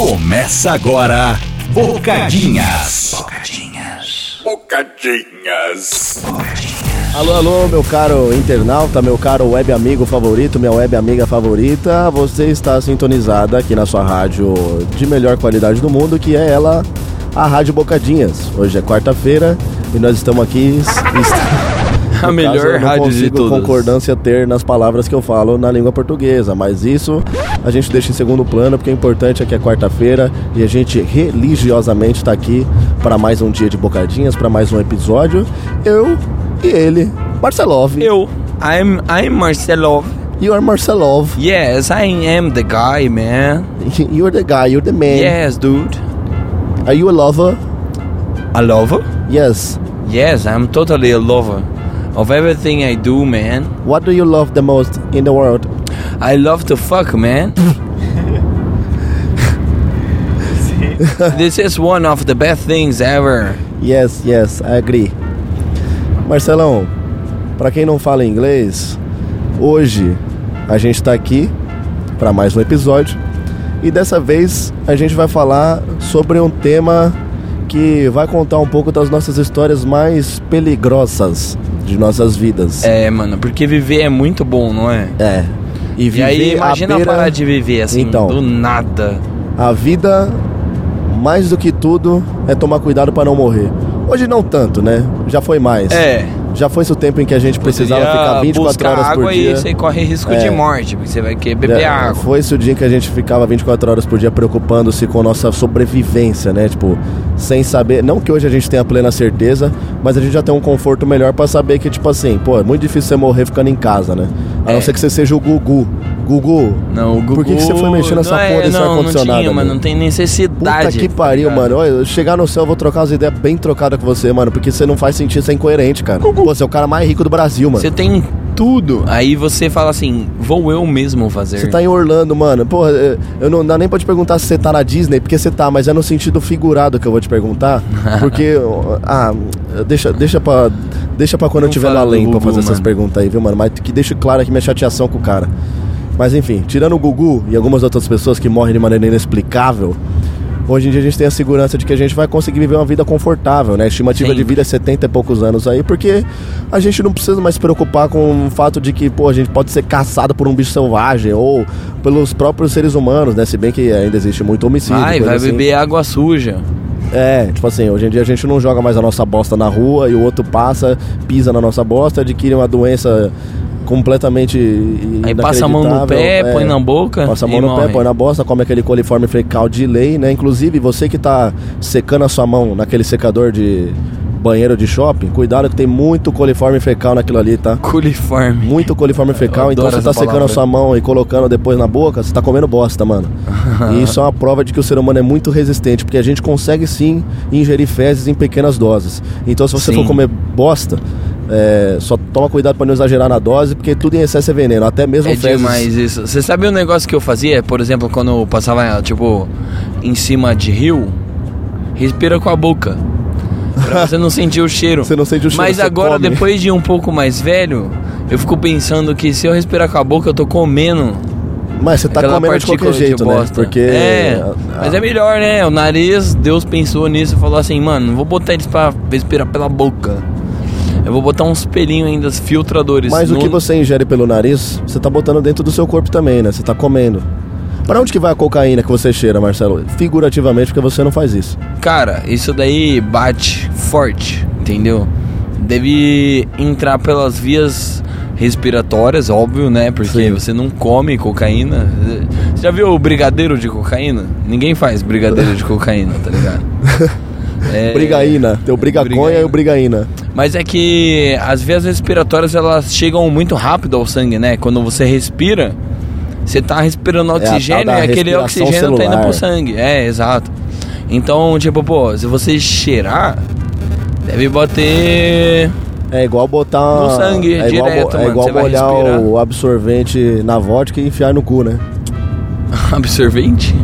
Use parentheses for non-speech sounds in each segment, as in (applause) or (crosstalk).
Começa agora, Bocadinhas. Bocadinhas. Bocadinhas. Alô, alô, meu caro internauta, meu caro web amigo favorito, minha web amiga favorita. Você está sintonizada aqui na sua rádio de melhor qualidade do mundo, que é ela, a Rádio Bocadinhas. Hoje é quarta-feira e nós estamos aqui. A melhor caso, rádio de todas. concordância ter nas palavras que eu falo na língua portuguesa, mas isso a gente deixa em segundo plano porque o importante é que é quarta-feira e a gente religiosamente está aqui para mais um dia de bocadinhas, para mais um episódio. Eu e ele, Marcelov. Eu, I'm, I'm Marcelo. You are Marcelov. Yes, I am the guy, man. (laughs) You're the guy, you're the man. Yes, dude. Are you a lover? A lover? Yes. Yes, I'm totally a lover of everything I do, man. What do you love the most in the world? I love to fuck, man. (laughs) (laughs) this is one of the best things ever. Yes, yes, I agree. Marcelão, para quem não fala inglês, hoje a gente está aqui para mais um episódio e dessa vez a gente vai falar sobre um tema que vai contar um pouco das nossas histórias mais peligrosas de nossas vidas. É, mano, porque viver é muito bom, não é? É. E, E aí, viver imagina beira- parar de viver assim, Então. do nada. A vida, mais do que tudo, é tomar cuidado para não morrer. Hoje não tanto, né? Já foi mais. É. Já foi esse o tempo em que a gente precisava Poderia ficar 24 buscar horas por água dia. e você corre risco É. de morte, porque você vai querer beber Já água. Foi esse o dia em que a gente ficava 24 horas por dia preocupando-se com nossa sobrevivência, né? Tipo, sem saber. Não que hoje a gente tenha plena certeza, mas a gente já tem um conforto melhor pra saber que, tipo assim, pô, é muito difícil você morrer ficando em casa, né? A não É. ser que você seja o Gugu. Gugu. Não, o Gugu... Por que que você foi mexer nessa não porra é, desse não, ar-condicionado, Não tinha, mano, não tem Puta necessidade. que pariu, tá ligado? mano. Olha, chegar no céu, eu vou trocar umas ideias bem trocadas com você, mano. Porque você não faz sentido, você é incoerente, cara. Pô, você é o cara mais rico do Brasil, mano. Você tem tudo, aí você fala assim, vou eu mesmo fazer. Você tá em Orlando, mano. Porra, eu- eu não dá nem pra te perguntar se você tá na Disney, porque você tá, mas é no sentido figurado que eu vou te perguntar. (laughs) Porque. ah, deixa, deixa pra. Deixa pra quando eu Não tiver fala lá além pra fazer essas mano. perguntas aí, viu, mano? Mas que deixe claro aqui minha chateação com o cara. Mas enfim, tirando o Gugu e algumas outras pessoas que morrem de maneira inexplicável. Hoje em dia a gente tem a segurança de que a gente vai conseguir viver uma vida confortável, né? A estimativa Sim. de vida é 70 e poucos anos aí, porque a gente não precisa mais se preocupar com o fato de que, pô, a gente pode ser caçado por um bicho selvagem ou pelos próprios seres humanos, né? Se bem que ainda existe muito homicídio. Vai, coisa vai assim. beber água suja. É, tipo assim, hoje em dia a gente não joga mais a nossa bosta na rua e o outro passa, pisa na nossa bosta, adquire uma doença completamente Aí passa a mão no pé, inacreditável, põe é. na boca Passa a mão no morre. pé, põe na bosta, come aquele coliforme fecal de lei, né? Inclusive, você que tá secando a sua mão naquele secador de banheiro de shopping, cuidado que tem muito coliforme fecal naquilo ali, tá? Coliforme. Muito coliforme (laughs) fecal, então você tá secando a sua mão e colocando depois na boca, você tá comendo bosta, mano. (laughs) e isso é uma prova de que o ser humano é muito resistente, porque a gente consegue sim ingerir fezes em pequenas doses. Então se você Sim. for comer bosta, é, só toma cuidado pra não exagerar na dose, porque tudo em excesso é veneno, até mesmo É fezes. demais isso. Você sabe um negócio que eu fazia? Por exemplo, quando eu passava, tipo, em cima de rio, respira com a boca. Pra você não sentir o cheiro. (laughs) Você não sente o cheiro, Mas agora, come. depois de um pouco mais velho, eu fico pensando que se eu respirar com a boca, eu tô comendo. Mas você tá comendo de qualquer partícula de jeito, né? bosta. Porque É, a- mas é melhor, né? O nariz, Deus pensou nisso e falou assim, mano, não vou botar eles pra respirar pela boca. Eu vou botar uns pelinhos ainda, filtradores. Mas o no- que você ingere pelo nariz, você tá botando dentro do seu corpo também, né? Você tá comendo. Pra onde que vai a cocaína que você cheira, Marcelo? Figurativamente, porque você não faz isso. Cara, isso daí bate forte, entendeu? Deve entrar pelas vias respiratórias, óbvio, né? Porque Sim. você não come cocaína. Você já viu o brigadeiro de cocaína? Ninguém faz brigadeiro de cocaína, tá ligado? (laughs) É, Brigaína. Tem o brigaconha brigaína. e o brigaína. Mas é que as vias respiratórias elas chegam muito rápido ao sangue, né? Quando você respira, você tá respirando É oxigênio da e aquele oxigênio tá indo celular. pro sangue. É, exato. Então, tipo, pô, se você cheirar, deve bater. É igual botar. No sangue, é igual, direto, é igual molhar o absorvente na vodka e enfiar no cu, né? (laughs) absorvente?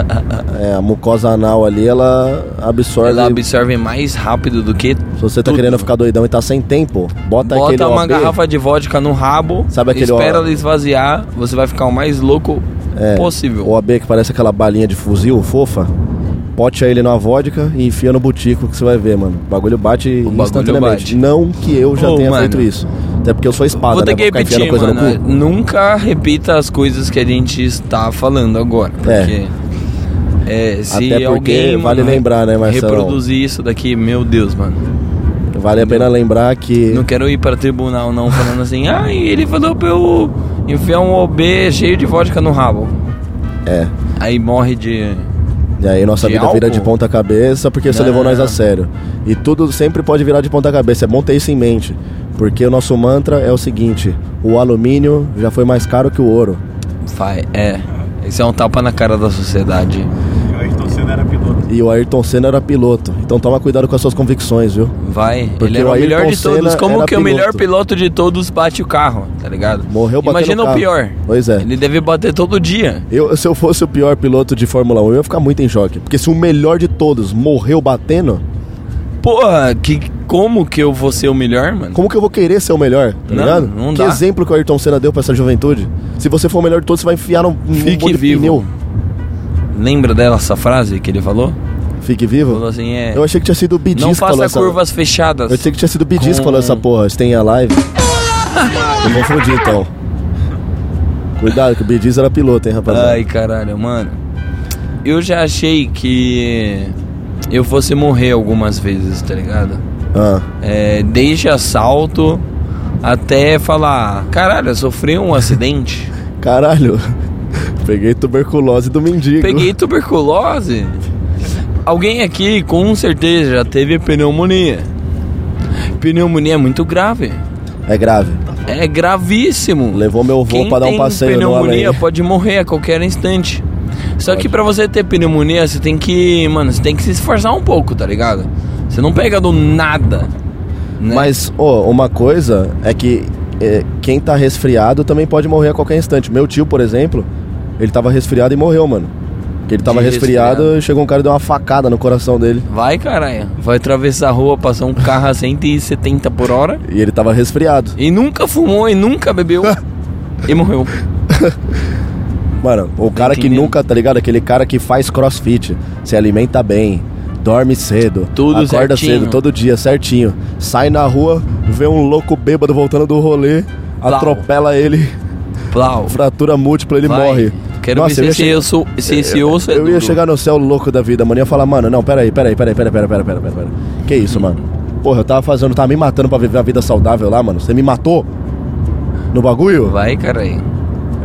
(laughs) é, a mucosa anal ali, ela absorve. Ela absorve mais rápido do que. Se você tá tudo. querendo ficar doidão e tá sem tempo, bota, aquele Bota uma OB, garrafa de vodka no rabo, Sabe aquele espera ó- ela esvaziar, você vai ficar o mais louco é, possível. O AB que parece aquela balinha de fuzil fofa. Pote ele numa vodka e enfia no butico que você vai ver, mano. O bagulho bate O instantaneamente. bate. Não que eu já Ô, tenha mano. feito isso. Até porque eu sou espada, Vou ter né? que repetir, coisa mano. no cu. Nunca repita as coisas que a gente está falando agora. Porque. É, se Até porque alguém vale lembrar, né, Marcelão? reproduzir isso daqui, meu Deus, mano. Vale a pena lembrar que. Não quero ir para tribunal não falando assim, (laughs) ah, ele falou pra eu enfiar um OB cheio de vodka no rabo. É. Aí morre de. E aí nossa De vida vira de álcool? ponta cabeça porque você Não. levou nós a sério. E tudo sempre pode virar de ponta cabeça. É bom ter isso em mente. Porque o nosso mantra é o seguinte: o alumínio já foi mais caro que o ouro. Vai, é. Isso é um tapa na cara da sociedade. O Ayrton Senna era piloto. E o Ayrton Senna era piloto. Então toma cuidado com as suas convicções, viu? Vai, Porque ele era o melhor de todos. Senna Como que o melhor piloto. piloto de todos bate o carro, tá ligado? Morreu batendo Imagina carro. o pior. Pois é. Ele deve bater todo dia. Eu, se eu fosse o pior piloto de Fórmula 1, eu ia ficar muito em choque. Porque se o melhor de todos morreu batendo, Porra, que, como que eu vou ser o melhor, mano? como que eu vou querer ser o melhor? Tá Não, ligado? não que dá. exemplo que o Ayrton Senna deu pra essa juventude? Se você for o melhor de todos, você vai enfiar num, num Fique vivo. pneu. Lembra dela essa frase que ele falou? Fique vivo? Falou assim, é. Eu achei que tinha sido o Bidis Não faça essa... curvas fechadas. Eu achei que tinha sido o Bidis que Com- falou essa porra. Você tem a live? eu confundi então. Cuidado, que o Bidis era piloto, hein, rapaziada. Ai, caralho, mano. Eu já achei que eu fosse morrer algumas vezes, tá ligado? Ah, É, desde assalto até falar, caralho, eu sofri um acidente. (laughs) caralho. Peguei tuberculose do mendigo. Peguei tuberculose. Alguém aqui com certeza já teve pneumonia. Pneumonia é muito grave. É grave. É gravíssimo. Levou meu avô pra dar um passeio no pneumonia pode morrer a qualquer instante. Só que pra você ter pneumonia, você tem que, mano, você tem que se esforçar um pouco, tá ligado? Você não pega do nada. né? Mas, ó, uma coisa é que é, quem tá resfriado também pode morrer a qualquer instante. Meu tio, por exemplo, ele tava resfriado e morreu, mano. Porque ele tava De resfriado, resfriado. chegou um cara e deu uma facada no coração dele. Vai, caralho. Vai atravessar a rua, passar um carro a 170 por hora E ele tava resfriado. e nunca fumou e nunca bebeu (laughs) e morreu. Mano, o cara que nunca, tá ligado? Aquele cara que faz crossfit, se alimenta bem, dorme cedo, Tudo acorda certinho. cedo, todo dia, certinho. Sai na rua, vê um louco bêbado voltando do rolê, Plau. atropela ele, Plau. fratura múltipla, ele Vai. morre. Quero Nossa, ver eu se esse, osso, se esse osso é Eu ia chegar no céu louco da vida, mano. Eu ia falar, mano, não, peraí, peraí, peraí, peraí, peraí, peraí, peraí, peraí. Que isso, mano? Porra, eu tava fazendo, tava me matando pra viver a vida saudável lá, mano. Você me matou? No bagulho? Vai, caralho.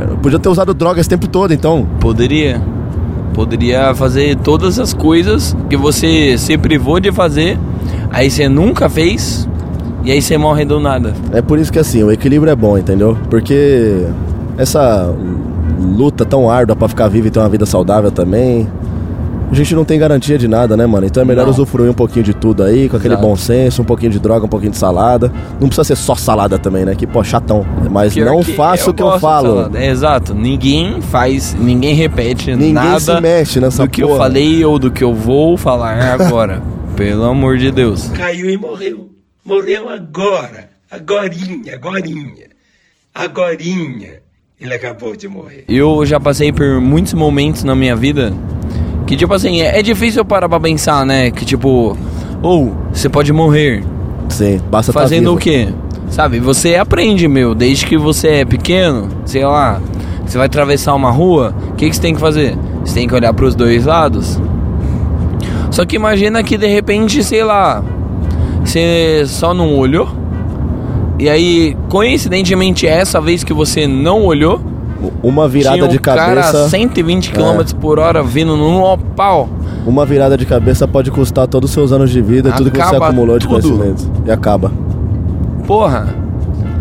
Eu podia ter usado droga esse tempo todo, então. Poderia. Poderia fazer todas as coisas que você se privou de fazer, aí você nunca fez, e aí você morre do nada. É por isso que assim, o equilíbrio é bom, entendeu? Porque essa luta tão árdua pra ficar vivo e ter uma vida saudável também, a gente não tem garantia de nada, né, mano? Então é melhor Não. usufruir um pouquinho de tudo aí, com aquele Exato. bom senso, um pouquinho de droga, um pouquinho de salada. Não precisa ser só salada também, né? Que, pô, chatão. Mas Pior não que faça o que eu falo. É, exato. Ninguém faz, ninguém repete Ninguém nada se mexe nessa do que porra. eu falei ou do que eu vou falar agora. (laughs) Pelo amor de Deus. Caiu e morreu. Morreu agora. Agorinha, agorinha. Agorinha. Ele acabou de morrer. Eu já passei por muitos momentos na minha vida que, tipo assim, é, é difícil eu parar pra pensar, né? Que, tipo, ou você pode morrer Sim, basta tá fazendo vivo. o quê? Sabe, você aprende, meu, desde que você é pequeno, sei lá, você vai atravessar uma rua, o que, que você tem que fazer? Você tem que olhar pros dois lados. Só que imagina que de repente, sei lá, você só não olhou. E aí, coincidentemente, essa vez que você não olhou, Uma virada tinha um de cara a cabeça. É. 120 km por hora vindo num pau. Uma virada de cabeça pode custar todos os seus anos de vida e tudo que você acumulou de tudo. conhecimento. E acaba. Porra.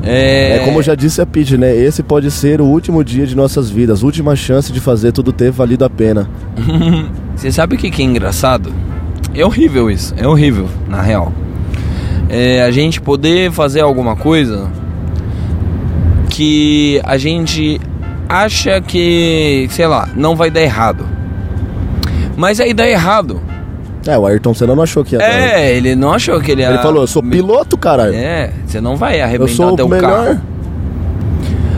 É, É como já disse a Pete, né? Esse pode ser o último dia de nossas vidas, última chance de fazer tudo ter valido a pena. (laughs) Você sabe o que, que é engraçado? É horrível isso, é horrível, na real. É a gente poder fazer alguma coisa que a gente acha que, sei lá, não vai dar errado. Mas aí dá errado. É, o Ayrton Senna não achou que ia dar. É, ele não achou que ele ia. Ele falou, eu sou piloto, caralho. É, você não vai eu arrebentar sou teu o melhor. carro.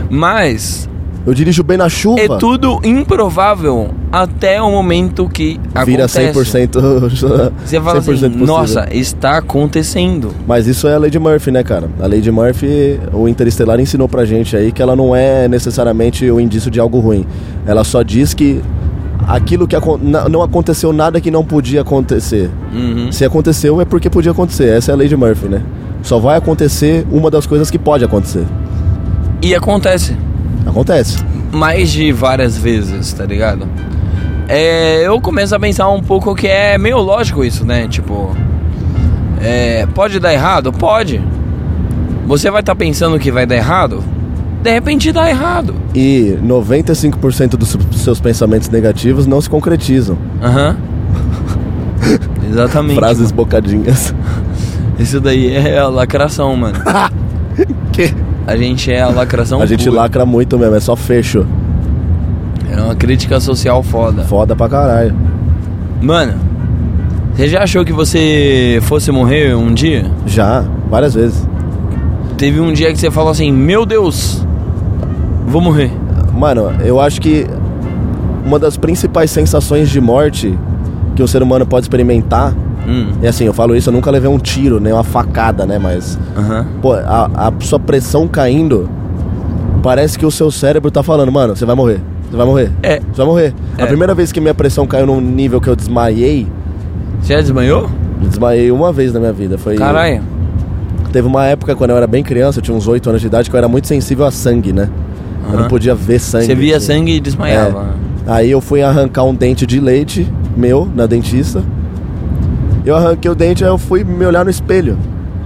Mas Eu dirijo bem na chuva. é tudo improvável até o momento que Vira acontece. 100%. (laughs) Você fala 100% assim, possível. nossa, está acontecendo. Mas isso é a lei de Murphy, né, cara? A lei de Murphy, o Interestelar ensinou pra gente aí que ela não é necessariamente o indício de algo ruim. Ela só diz que aquilo que não aconteceu nada que não podia acontecer. Uhum. Se aconteceu é porque podia acontecer. Essa é a lei de Murphy, né? Só vai acontecer uma das coisas que pode acontecer. E acontece. Acontece. mais de várias vezes, tá ligado? É, eu começo a pensar um pouco que é meio lógico isso, né? Tipo, é, pode dar errado? Pode. Você vai estar pensando que vai dar errado? De repente dá errado. E 95% dos seus pensamentos negativos não se concretizam. Aham. (laughs) Exatamente. Frases bocadinhas. Isso daí é a lacração, mano. (laughs) Que? A gente é a lacração A gente pura. lacra muito mesmo, é só fecho. É uma crítica social foda. Foda pra caralho. Mano, você já achou que você fosse morrer um dia? Já, várias vezes. Teve um dia que você falou assim: Meu Deus, vou morrer. Mano, eu acho que uma das principais sensações de morte que um ser humano pode experimentar Hum, é assim, eu falo isso, eu nunca levei um tiro, nem uma facada, né? Mas, aham. pô, a, a sua pressão caindo, parece que o seu cérebro tá falando, mano, você vai morrer, você vai morrer, É. você vai morrer. É. A primeira vez que minha pressão caiu num nível que eu desmaiei, Você já desmanhou? eu desmaiei uma vez na minha vida. Foi, Caralho. Teve uma época quando eu era bem criança, eu tinha uns 8 anos de idade, que eu era muito sensível a sangue, né? Eu não podia ver sangue. Você via assim. sangue e desmaiava. É. Aí eu fui arrancar um dente de leite meu na dentista. Eu arranquei o dente, aí eu fui me olhar no espelho.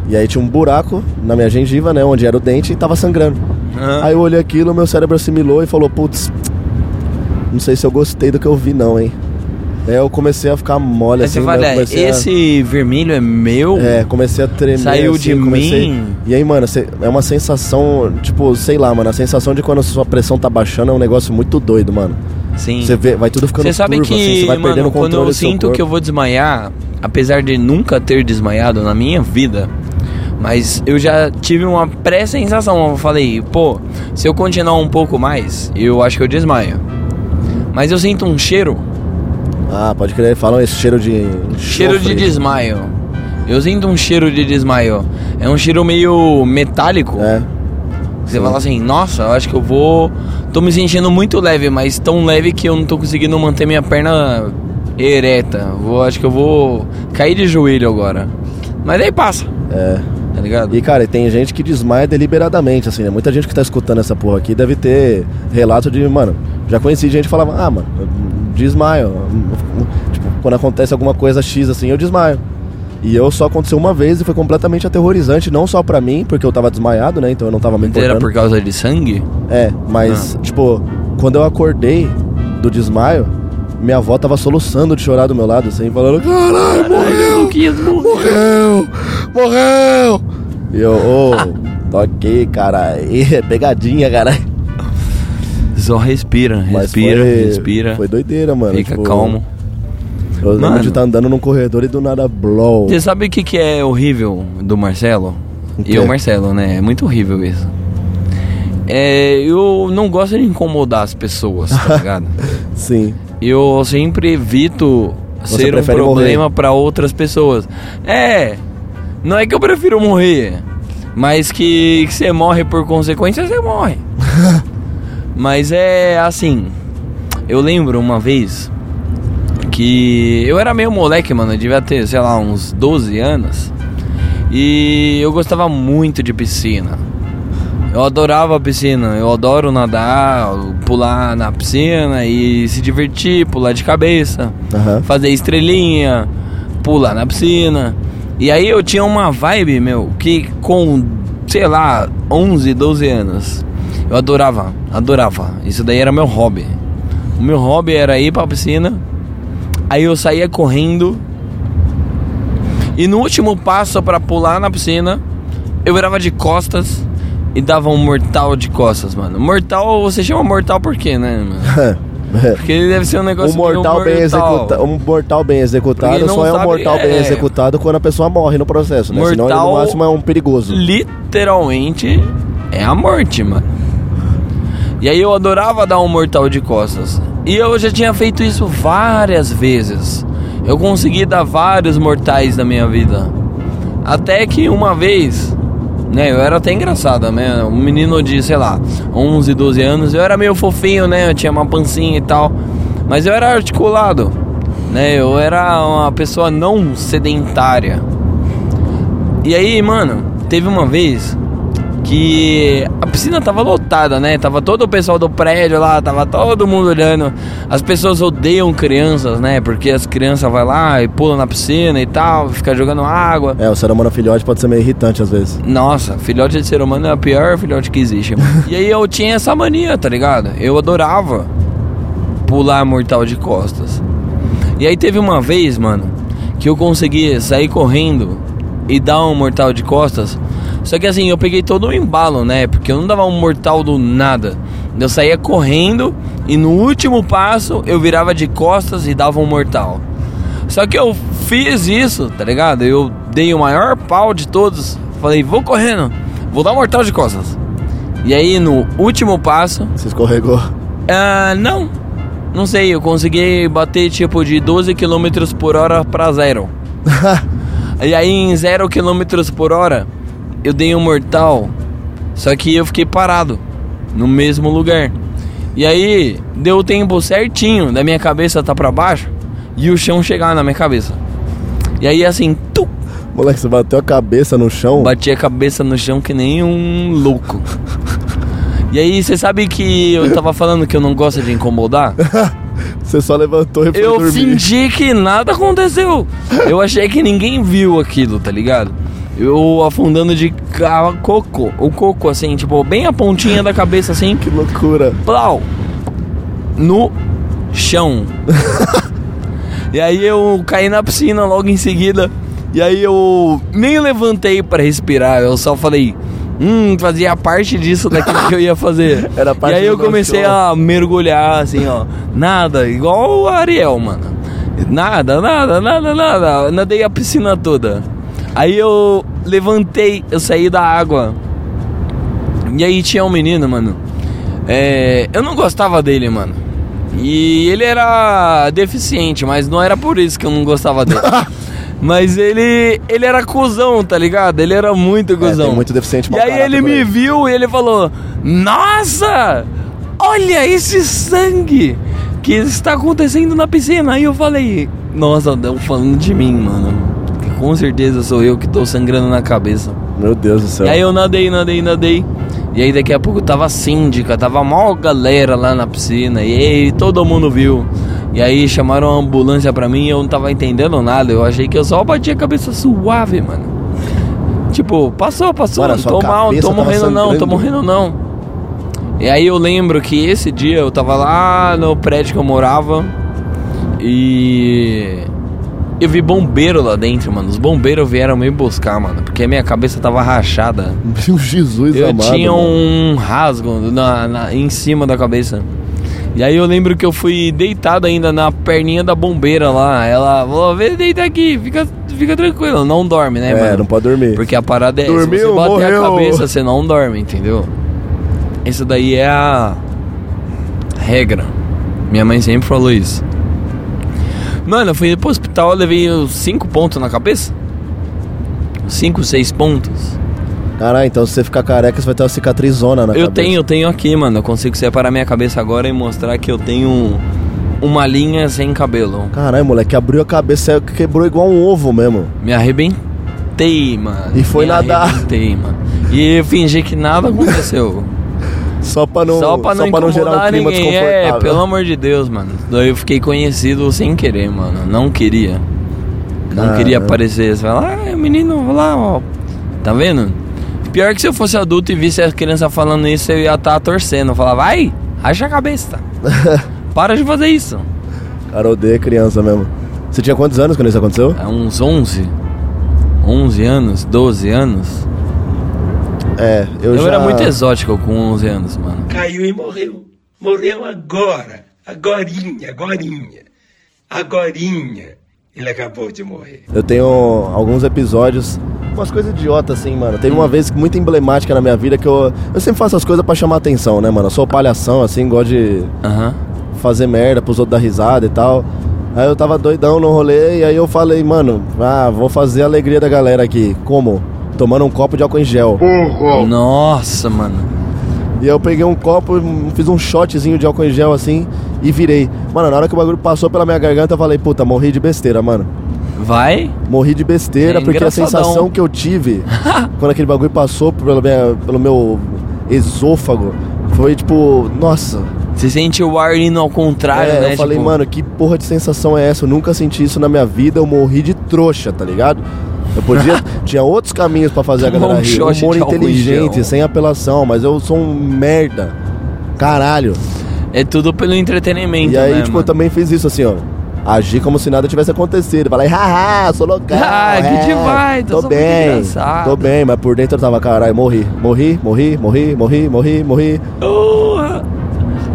E aí tinha um buraco na minha gengiva, né? Onde era o dente e tava sangrando. Aham. Aí eu olhei aquilo, meu cérebro assimilou e falou, putz, não sei se eu gostei do que eu vi não, hein? Aí eu comecei a ficar mole Aí assim, você fala, né? Comecei a- esse vermelho é meu? é, comecei a tremer. Saiu assim, de comecei- mim? E aí, mano, é uma sensação, tipo, sei lá, mano, a sensação de quando a sua pressão tá baixando é um negócio muito doido, mano. Sim. Você vê, vai tudo ficando Você sabe que, assim, você vai perdendo mano, o controle quando eu sinto corpo. que eu vou desmaiar, apesar de nunca ter desmaiado na minha vida, mas eu já tive uma pré-sensação. Eu falei, pô, se eu continuar um pouco mais, eu acho que eu desmaio. Mas eu sinto um cheiro, Ah, pode crer, falam esse cheiro de... cheiro de desmaio. Eu sinto um cheiro de desmaio. É um cheiro meio metálico. É, Você fala assim, nossa, eu acho que eu vou. Tô me sentindo muito leve, mas tão leve que eu não tô conseguindo manter minha perna ereta. Vou, acho que eu vou cair de joelho agora. Mas aí passa, é. tá ligado? E, cara, tem gente que desmaia deliberadamente, assim, né? Muita gente que tá escutando essa porra aqui deve ter relato de, mano, já conheci gente que falava, ah, mano, eu desmaio. Tipo, quando acontece alguma coisa X, assim, eu desmaio. E eu só aconteceu uma vez e foi completamente aterrorizante, não só pra mim, porque eu tava desmaiado, né? Então eu não tava me Era importando. por causa de sangue? É, mas, tipo, quando eu acordei do desmaio, minha avó tava soluçando de chorar do meu lado, assim, falando: Caralho, morreu! Luquinhas, Morreu! Morreu! E eu, ô, tô aqui, cara. E é pegadinha, cara. Só respira, respira, foi, respira. Foi doideira, mano. Fica tipo, calmo. Eu lembro Mano. de estar andando num corredor e do nada blow. Você sabe o que, que é horrível do Marcelo? E o Marcelo, né? É muito horrível isso. É, eu não gosto de incomodar as pessoas, tá (laughs) ligado? Sim. Eu sempre evito Você ser um problema pra outras pessoas. É, não é que eu prefiro morrer, mas que, que você morre por consequência, você morre. (laughs) mas é assim, eu lembro uma vez que eu era meio moleque, mano, eu devia ter, sei lá, uns 12 anos. E eu gostava muito de piscina. Eu adorava a piscina, eu adoro nadar, pular na piscina e se divertir, pular de cabeça, Aham. fazer estrelinha, pular na piscina. E aí eu tinha uma vibe, meu, que com, sei lá, 11, 12 anos, eu adorava, adorava. Isso daí era meu hobby. O meu hobby era ir pra piscina, aí eu saía correndo e no último passo pra pular na piscina, eu virava de costas e dava um mortal de costas, mano. Mortal, você chama mortal por quê, né? mano? (laughs) Porque ele deve ser um negócio Um mortal, bem mortal. executado, um mortal bem executado só é um mortal bem é. executado quando a pessoa morre no processo, né? Senão ele, no Mortal- máximo é um perigoso. Literalmente é a morte, mano. E aí eu adorava dar um mortal de costas. E eu já tinha feito isso várias vezes. Eu consegui dar vários mortais na minha vida. Até que uma vez, né, eu era até engraçado, né? Um menino de, sei lá, 11, 12 anos, eu era meio fofinho, né? Eu tinha uma pancinha e tal. Mas eu era articulado, né? Eu era uma pessoa não sedentária. E aí, mano, teve uma vez que a piscina tava lotada, né? Tava todo o pessoal do prédio lá, tava todo mundo olhando. As pessoas odeiam crianças, né? Porque as crianças vai lá e pulam na piscina e tal, fica jogando água. É, o ser humano filhote pode ser meio irritante às vezes. Nossa, filhote de ser humano é a pior filhote que existe, (laughs) e aí eu tinha essa mania, tá ligado? Eu adorava pular mortal de costas. E aí teve uma vez, mano, que eu consegui sair correndo e dar um mortal de costas. Só que assim, eu peguei todo o embalo, né? Porque eu não dava um mortal do nada. Eu saía correndo e no último passo eu virava de costas e dava um mortal. Só que eu fiz isso, tá ligado? Eu dei o maior pau de todos. Falei, vou correndo, vou dar um mortal de costas. E aí no último passo, Se escorregou. ah, não, não sei, eu consegui bater tipo de 12 km por hora pra zero. (laughs) e aí em 0 km por hora eu dei um mortal, só que eu fiquei parado no mesmo lugar. E aí deu o tempo certinho da minha cabeça tá pra baixo e o chão chegar na minha cabeça. E aí assim, tu, Moleque, você bateu a cabeça no chão. bati a cabeça no chão que nem um louco. (laughs) E aí, você sabe que eu tava falando que eu não gosto de incomodar? (laughs) Você só levantou e foi Eu dormir. fingi que nada aconteceu. Eu achei que ninguém viu aquilo, tá ligado? Eu afundando de coco, o coco assim, tipo, bem a pontinha da cabeça assim, (laughs) Que loucura. plau, no chão. (laughs) e aí eu caí na piscina logo em seguida. E aí eu nem levantei pra respirar, eu só falei, hum, fazia parte disso daquilo que eu ia fazer. (laughs) Era parte e aí eu comecei a mergulhar assim, ó. Nada, igual o Ariel, mano. Nada, nada, nada, nada. Nadei a piscina toda. Aí eu levantei, eu saí da água. E aí tinha um menino, mano. É, eu não gostava dele, mano. E ele era deficiente, mas não era por isso que eu não gostava dele. (laughs) mas ele ele era cuzão, tá ligado? Ele era muito cuzão. É, muito deficiente E aí ele me viu e ele falou: Nossa! Olha esse sangue que está acontecendo na piscina. Aí eu falei: Nossa, estão falando de mim, mano. Com certeza sou eu que tô sangrando na cabeça. Meu Deus do céu. E aí eu nadei, nadei, nadei. E aí daqui a pouco tava a síndica, tava maior galera lá na piscina. E aí todo mundo viu. E aí chamaram a ambulância pra mim e eu não tava entendendo nada. Eu achei que eu só bati a cabeça suave, mano. Tipo, passou, passou, Mano, não tô mal, não tô morrendo não, tô morrendo não. E aí eu lembro que esse dia eu tava lá no prédio que eu morava e eu vi bombeiro lá dentro, mano. Os bombeiros vieram me buscar, mano, porque a minha cabeça tava rachada. Meu Jesus Eu amado. tinha mano. um rasgo na, na- em cima da cabeça. E aí eu lembro que eu fui deitado ainda na perninha da bombeira lá. Ela falou, vem deita aqui, fica, fica tranquilo, não dorme, né, É, mano? não pode dormir. Porque a parada é, se Dormiu, você bater morreu. a cabeça, você não dorme, entendeu? Isso daí é a regra. Minha mãe sempre falou isso. Mano, eu fui pro hospital, eu levei uns 5 pontos na cabeça. 5, 6 pontos. Caralho, então se você ficar careca, você vai ter uma cicatrizona na Eu cabeça. tenho, eu tenho aqui, mano. Eu consigo separar minha cabeça agora e mostrar que eu tenho uma linha sem cabelo. Caralho, moleque, abriu a cabeça e quebrou igual um ovo mesmo. Me arrebentei, mano. E foi Me nadar. Arrebentei, mano. E eu fingi que nada aconteceu. (laughs) Só pra não, Só pra não só pra não gerar um clima ninguém. É, desconfortável. pelo amor de Deus, mano. Daí eu fiquei conhecido sem querer, mano. Não queria. Não Caramba. queria aparecer. Você fala, ah, menino, lá, ó. Tá vendo? Pior que se eu fosse adulto e visse a criança falando isso, eu ia estar torcendo. Eu falava, vai, racha a cabeça. (laughs) Para de fazer isso. Cara, odeia criança mesmo. Você tinha quantos anos quando isso aconteceu? É uns 11, 11 anos, 12 anos. É, eu, Eu, já... era muito exótico com 11 anos, mano. Caiu e morreu. Morreu agora. Agorinha, agorinha. Agorinha. Ele acabou de morrer. Eu tenho alguns episódios, umas coisas idiotas assim, mano. Teve uma vez muito emblemática na minha vida que eu. Eu sempre faço as coisas pra chamar atenção, né, mano? Eu sou palhação, assim, gosto de Aham. fazer merda pros outros dar risada e tal. Aí eu tava doidão no rolê e aí eu falei, mano, ah, vou fazer a alegria da galera aqui. Como? Tomando um copo de álcool em gel. Nossa, mano. E aí eu peguei um copo, fiz um shotzinho de álcool em gel assim e virei. Mano, na hora que o bagulho passou pela minha garganta, eu falei, puta, morri de besteira, mano. Vai? Morri de besteira, É porque a sensação que eu tive (laughs) quando aquele bagulho passou pelo, minha- pelo meu esôfago foi tipo, nossa. Você sente o ar indo ao contrário, É, né? eu falei, Tipo, mano, que porra de sensação é essa? Eu nunca senti isso na minha vida, eu morri de trouxa, tá ligado? Eu podia. (laughs) tinha outros caminhos pra fazer a galera um rir. Humor inteligente, sem apelação, mas eu sou um merda. Caralho. É tudo pelo entretenimento, e aí, né, tipo, eu mano? também fiz isso assim, ó. Agi como se nada tivesse acontecido. Falei, haha, sou loucão. (laughs) Ah, que é, demais, Tô muito bem, engraçado." tô bem, mas por dentro eu tava, caralho, morri. Morri, morri, morri, morri, morri, morri. Porra.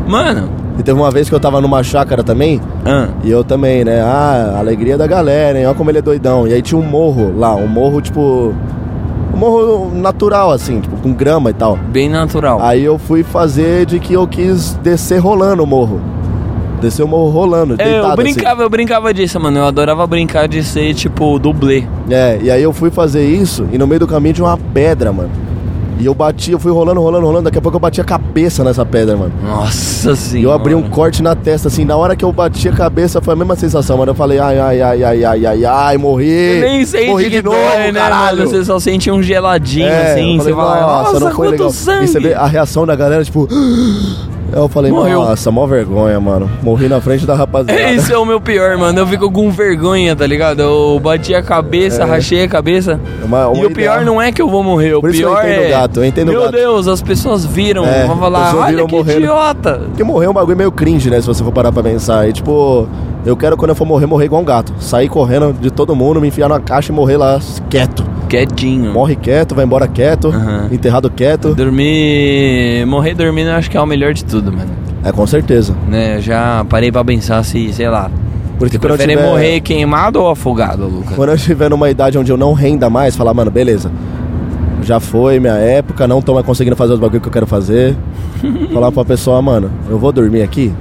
Mano. E teve uma vez que eu tava numa chácara também, Ah, e eu também, né? Ah, alegria da galera, hein? Olha como ele é doidão. E aí tinha um morro lá, um morro, tipo. Um morro natural, assim, tipo, com grama e tal. bem natural. Aí eu fui fazer de que eu quis descer rolando o morro. Descer o morro rolando, É, deitado, eu assim. brincava, eu brincava disso, mano. Eu adorava brincar de ser, tipo, dublê. É, e aí eu fui fazer isso e no meio do caminho tinha uma pedra, mano. E eu bati, eu fui rolando, rolando, rolando. Daqui a pouco eu bati a cabeça nessa pedra, mano. Nossa E senhora. eu abri um corte na testa, assim. Na hora que eu bati a cabeça foi a mesma sensação, mano. Eu falei, ai, ai, ai, ai, ai, ai, ai, morri. Eu nem sente morri que de novo, dói, né, caralho. mano? Você só sente um geladinho, É, assim. falei, você fala, nossa, não foi legal. sangue. E você vê a reação da galera, tipo. Eu falei, Morreu. nossa, mó vergonha, mano. Morri na frente da rapaziada. (laughs) Esse é o meu pior, mano. Eu fico com vergonha, tá ligado? Eu bati a cabeça, rachei a cabeça. É uma- uma e o pior ideia. não é que eu vou morrer. O Por isso que eu pior entendo é. o gato, eu entendo Meu gato. Deus, as pessoas viram. É, vão falar, olha que morrendo." idiota. Porque morrer é um bagulho meio cringe, né? Se você for parar pra pensar. E tipo, eu quero quando eu for morrer, morrer igual um gato. Sair correndo de todo mundo, me enfiar na caixa e morrer lá quieto. Quietinho. Morre quieto, vai embora quieto, Aham. enterrado quieto. Dormir. Morrer dormindo eu acho que é o melhor de tudo, mano. É, com certeza. Né? Eu já parei pra pensar se, sei lá. Porque quando eu, prefere tiver, morrer queimado ou afogado, Lucas? quando eu estiver numa idade onde eu não renda mais, falar, mano, beleza. Já foi minha época, não tô mais conseguindo fazer os bagulho que eu quero fazer. (laughs) falar pra pessoa, mano, eu vou dormir aqui.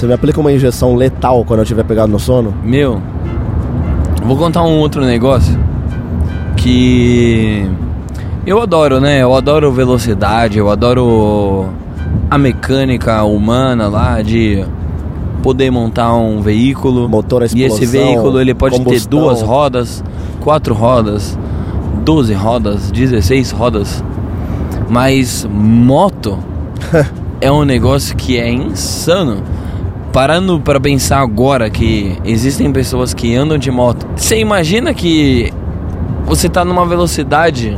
Você me aplica uma injeção letal quando eu tiver pegado no sono? Meu, vou contar um outro negócio que eu adoro, né? Eu adoro velocidade, eu adoro a mecânica humana lá de poder montar um veículo. Motor a e esse explosão, veículo ele pode ter combustão. duas rodas, quatro rodas, 12 rodas, 16 rodas. Mas moto (laughs) é um negócio que é insano. Parando para pensar agora que existem pessoas que andam de moto. Você imagina que você tá numa velocidade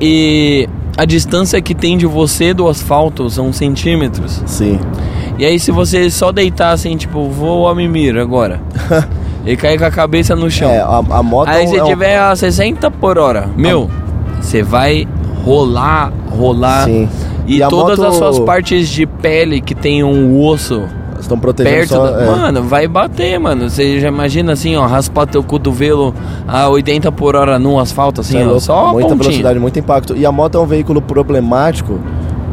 e a distância que tem de você do asfalto são centímetros. Sim. E aí se você só deitar assim, tipo, vou a mimir agora. (laughs) e cair com a cabeça no chão. É, a, a moto Aí é um- você é um- tiver a 60 por hora, meu, você vai rolar, rolar. Sim. E, E todas moto- as suas partes de pele que tem um osso Estão protegendo perto só. da... é. Mano, vai bater, mano. Você já imagina assim, ó, raspar teu cotovelo a 80 por hora no asfalto, assim, é ó, só muita pontinha. velocidade, muito impacto. E a moto é um veículo problemático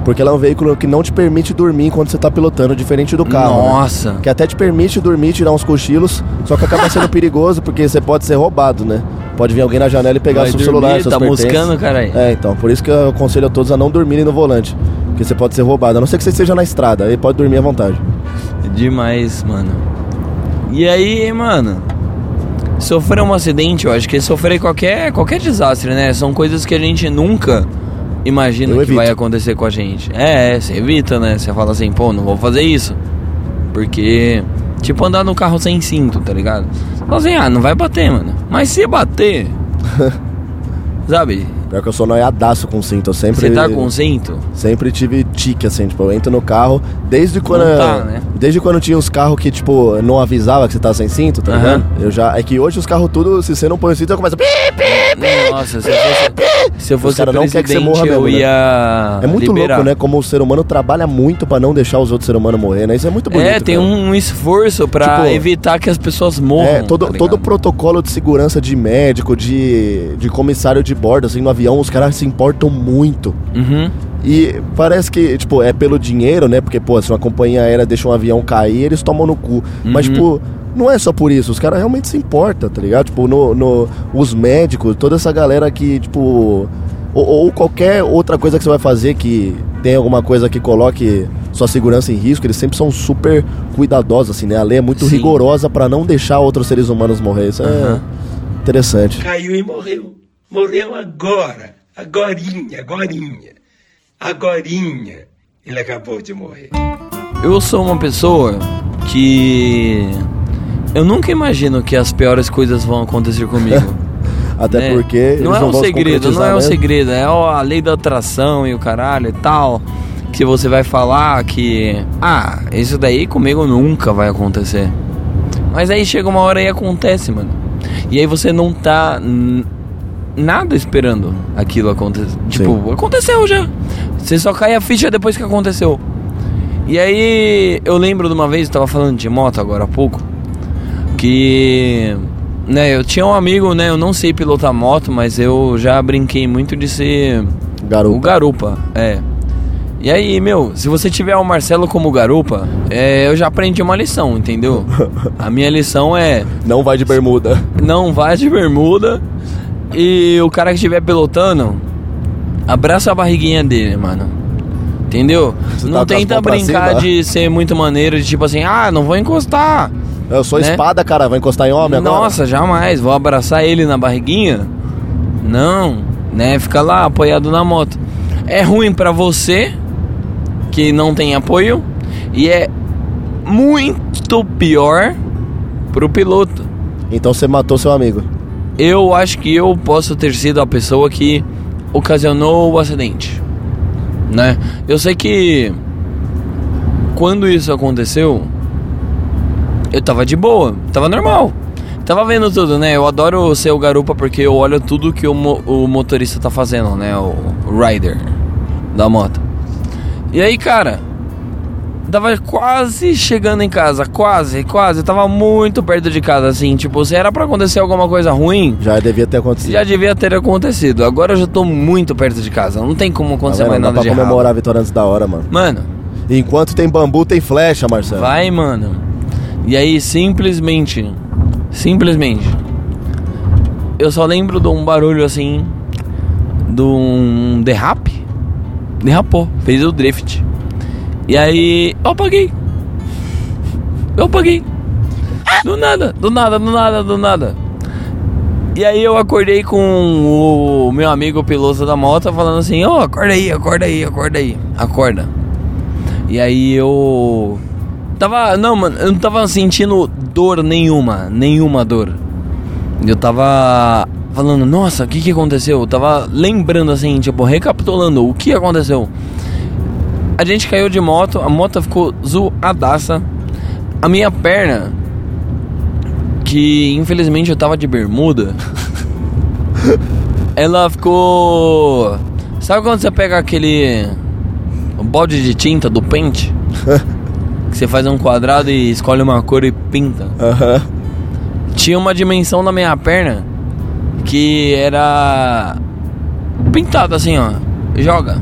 porque ela é um veículo que não te permite dormir enquanto você tá pilotando, diferente do carro. né? Nossa. Que até te permite dormir, tirar uns cochilos, só que acaba sendo (laughs) perigoso porque você pode ser roubado, né? Pode vir alguém na janela e pegar Vai seu dormir, celular, seus tá pertences. moscando, caralho. É, então, por isso que eu aconselho a todos a não dormirem no volante. Porque você pode ser roubado, a não ser que você esteja na estrada, aí pode dormir à vontade. Demais, mano. E aí, mano, sofrer um acidente, eu acho que sofrer qualquer, qualquer desastre, né? São coisas que a gente nunca imagina Eu que evito. vai acontecer com a gente. É, é, você evita, né? Você fala assim, pô, não vou fazer isso. Porque, tipo, andar no carro sem cinto, tá ligado? Fala assim, ah, não vai bater, mano. Mas se bater, (laughs) sabe? Pior que eu sou noiadaço com cinto, eu sempre... Você tá com cinto? Sempre tive tique, assim, tipo, eu entro no carro, desde quando. Não eu- tá, né? Desde quando tinha os carros que, tipo, não avisava que você tá sem cinto, tá ligado? Eu já. É que hoje os carros tudo, se você não põe o cinto, começa. Nossa, se eu fosse, se eu fosse cara não quer que você morra eu mesmo, né? ia É muito liberar. louco, né? Como o ser humano trabalha muito pra não deixar os outros seres humanos morrer, né? Isso é muito bonito. É, tem cara. um esforço pra Tipo, evitar que as pessoas morram. É, todo, tá todo o ligado? protocolo de segurança de médico, de, de comissário de bordo, assim, no avião, os caras se importam muito. Uhum. E parece que, tipo, é pelo dinheiro, né? Porque, pô, se uma companhia aérea deixa um avião cair, eles tomam no cu. Mas, Uhum. tipo, não é só por isso. Os caras realmente se importam, tá ligado? Tipo, no, no, os médicos, toda essa galera que, tipo... Ou, ou qualquer outra coisa que você vai fazer que tem alguma coisa que coloque sua segurança em risco, eles sempre são super cuidadosos, assim, né? A lei é muito Sim. rigorosa pra não deixar outros seres humanos morrer. Isso é Aham. interessante. Caiu e morreu. Morreu agora. Agorinha, agorinha. Agorinha. Ele acabou de morrer. Eu sou uma pessoa que. Eu nunca imagino que as piores coisas vão acontecer comigo. (laughs) Até né? porque eles não é um segredo, não é um mesmo. segredo, é a lei da atração e o caralho e tal. Que você vai falar que. Ah, isso daí comigo nunca vai acontecer. Mas aí chega uma hora e acontece, mano. E aí você não tá nada esperando aquilo acontecer. Tipo, aconteceu já. Você só cai a ficha depois que aconteceu. E aí eu lembro de uma vez, eu tava falando de moto agora há pouco, que né, eu tinha um amigo, né, eu não sei pilotar moto, mas eu já brinquei muito de ser Garupa. o garupa, é. E aí, meu, se você tiver o Marcelo como garupa, é, eu já aprendi uma lição, entendeu? (laughs) A minha lição é Não vai de bermuda. não vá de bermuda e o cara que estiver pilotando, abraça a barriguinha dele, mano. Entendeu? Você tá não as tenta brincar de ser muito maneiro, de tipo assim, ah, não vou encostar. Eu sou Né? espada, cara. Vai encostar em homem agora? Nossa, jamais, vou abraçar ele na barriguinha. Não, né? Fica lá apoiado na moto. É ruim pra você que não tem apoio e é muito pior pro piloto. Então você matou seu amigo. Eu acho que eu posso ter sido a pessoa que ocasionou o acidente, né? Eu sei que quando isso aconteceu, eu tava de boa, tava normal. Tava vendo tudo, né? Eu adoro ser o garupa porque eu olho tudo que o, mo- o motorista tá fazendo, né? O rider da moto. E aí, cara, tava quase chegando em casa, quase, quase. Tava muito perto de casa, assim. Tipo, se era pra acontecer alguma coisa ruim, Já devia ter acontecido. já devia ter acontecido. Agora eu já tô muito perto de casa. Não tem como acontecer mais nada de comemorar errado. a vitória antes da hora, mano. Mano, Enquanto tem bambu, tem flecha, Marcelo. vai, mano. E aí, simplesmente, simplesmente, eu só lembro de um barulho assim, de um derrape. Derrapou, fez o drift. E aí, eu apaguei. Eu apaguei. Do nada, do nada, do nada, do nada. E aí eu acordei com o meu amigo piloto da moto falando assim, ó, acorda aí, acorda aí, acorda aí, acorda. E aí eu tava, não, mano, eu não tava sentindo dor nenhuma, nenhuma dor. Eu tava falando, nossa, o que que aconteceu? Eu tava lembrando assim, tipo, recapitulando o que aconteceu. A gente caiu de moto, a moto ficou zoadaça. A minha perna, que infelizmente eu tava de bermuda, (laughs) ela ficou. Sabe quando você pega aquele balde de tinta do pente? (laughs) que você faz um quadrado e escolhe uma cor e pinta. Aham. Tinha uma dimensão na minha perna que era pintada assim, ó. Joga.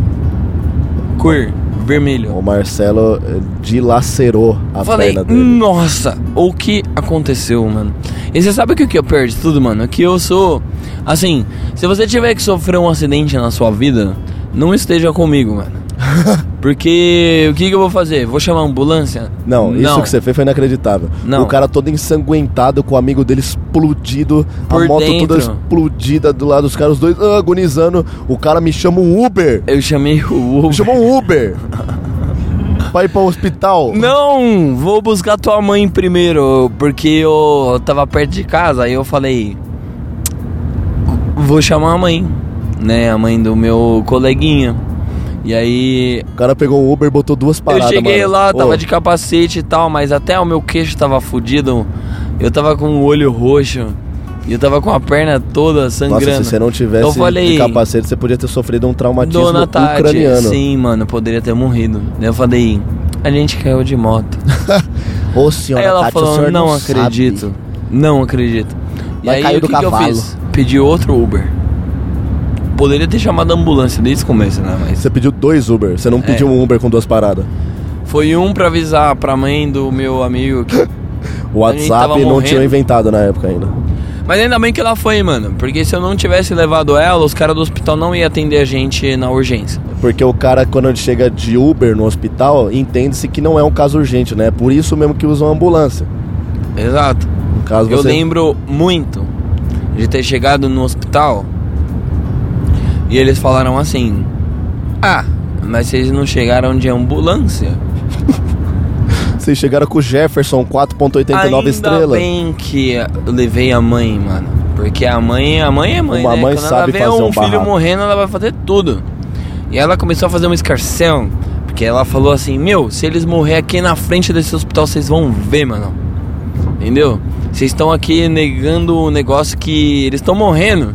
Cor vermelho. O Marcelo eh, dilacerou a Falei, perna dele. nossa, o que aconteceu, mano? E você sabe o que que eu perdi tudo, mano? Que eu sou. Assim, se você tiver que sofrer um acidente na sua vida, não esteja comigo, mano. (laughs) Porque o que, que eu vou fazer? Vou chamar a ambulância? Não, isso que você fez foi inacreditável. Não. O cara todo ensanguentado, com o amigo dele explodido, Por a moto toda dentro. explodida do lado dos caras, os dois ah, agonizando. O cara me chama um Uber. Eu chamei o Me Uber. chamou um Uber. pra ir pro hospital. Não, vou buscar tua mãe primeiro, porque eu tava perto de casa, aí eu falei, vou chamar a mãe, né, a mãe do meu coleguinha. E aí O cara pegou um Uber, botou duas paradas, eu cheguei mano. lá, tava de capacete e tal, mas até o meu queixo tava fudido. Eu tava com o olho roxo. E eu tava com a perna toda sangrando. Nossa, se você não tivesse Eu falei, de capacete, você podia ter sofrido um traumatismo Dona Tati, ucraniano. sim, mano, poderia ter morrido. Daí eu falei, a gente caiu de moto. (laughs) Ô, senhora aí ela Tati, o falou, senhor não, não acredito. sabe." Não acredito. E Mas aí caiu o que, que eu fiz? Pedi outro Uber. Poderia ter chamado a ambulância desde o começo, né? Mas Você pediu dois Uber, você não É. pediu um Uber com duas paradas. foi um pra avisar pra mãe do meu amigo que (laughs) O WhatsApp não tinha inventado na época ainda. Mas ainda bem que ela foi, mano. Porque se eu não tivesse levado ela, os caras do hospital não iam atender a gente na urgência. Porque o cara, quando ele chega de Uber no hospital, entende-se que não é um caso urgente, né? É por isso mesmo que usam ambulância. Exato. Caso, Eu você... lembro muito de ter chegado no hospital e eles falaram assim: Ah, mas vocês não chegaram de ambulância? (laughs) Vocês chegaram com o Jefferson 4.89 Ainda estrela. bem que levei a mãe, mano. Porque a mãe, a mãe é mãe, Uma né? mãe Quando sabe ela vê fazer um, um filho barraco. morrendo, ela vai fazer tudo. E ela começou a fazer uma escarcel. Porque ela falou assim, meu, se eles morrer aqui na frente desse hospital, vocês vão ver, mano. Entendeu? Vocês estão aqui negando o negócio que eles estão morrendo.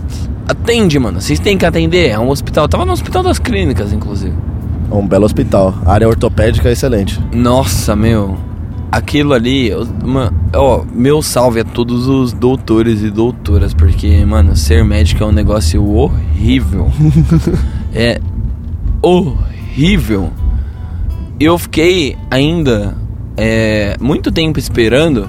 Atende, mano. Vocês têm que atender. É um hospital. Eu tava no hospital das clínicas, inclusive. É um belo hospital. A área ortopédica é excelente. Nossa, meu. Aquilo ali, eu- ma- ó, meu salve a todos os doutores e doutoras, porque, mano, ser médico é um negócio horrível. (laughs) é horrível. Eu fiquei ainda é, muito tempo esperando,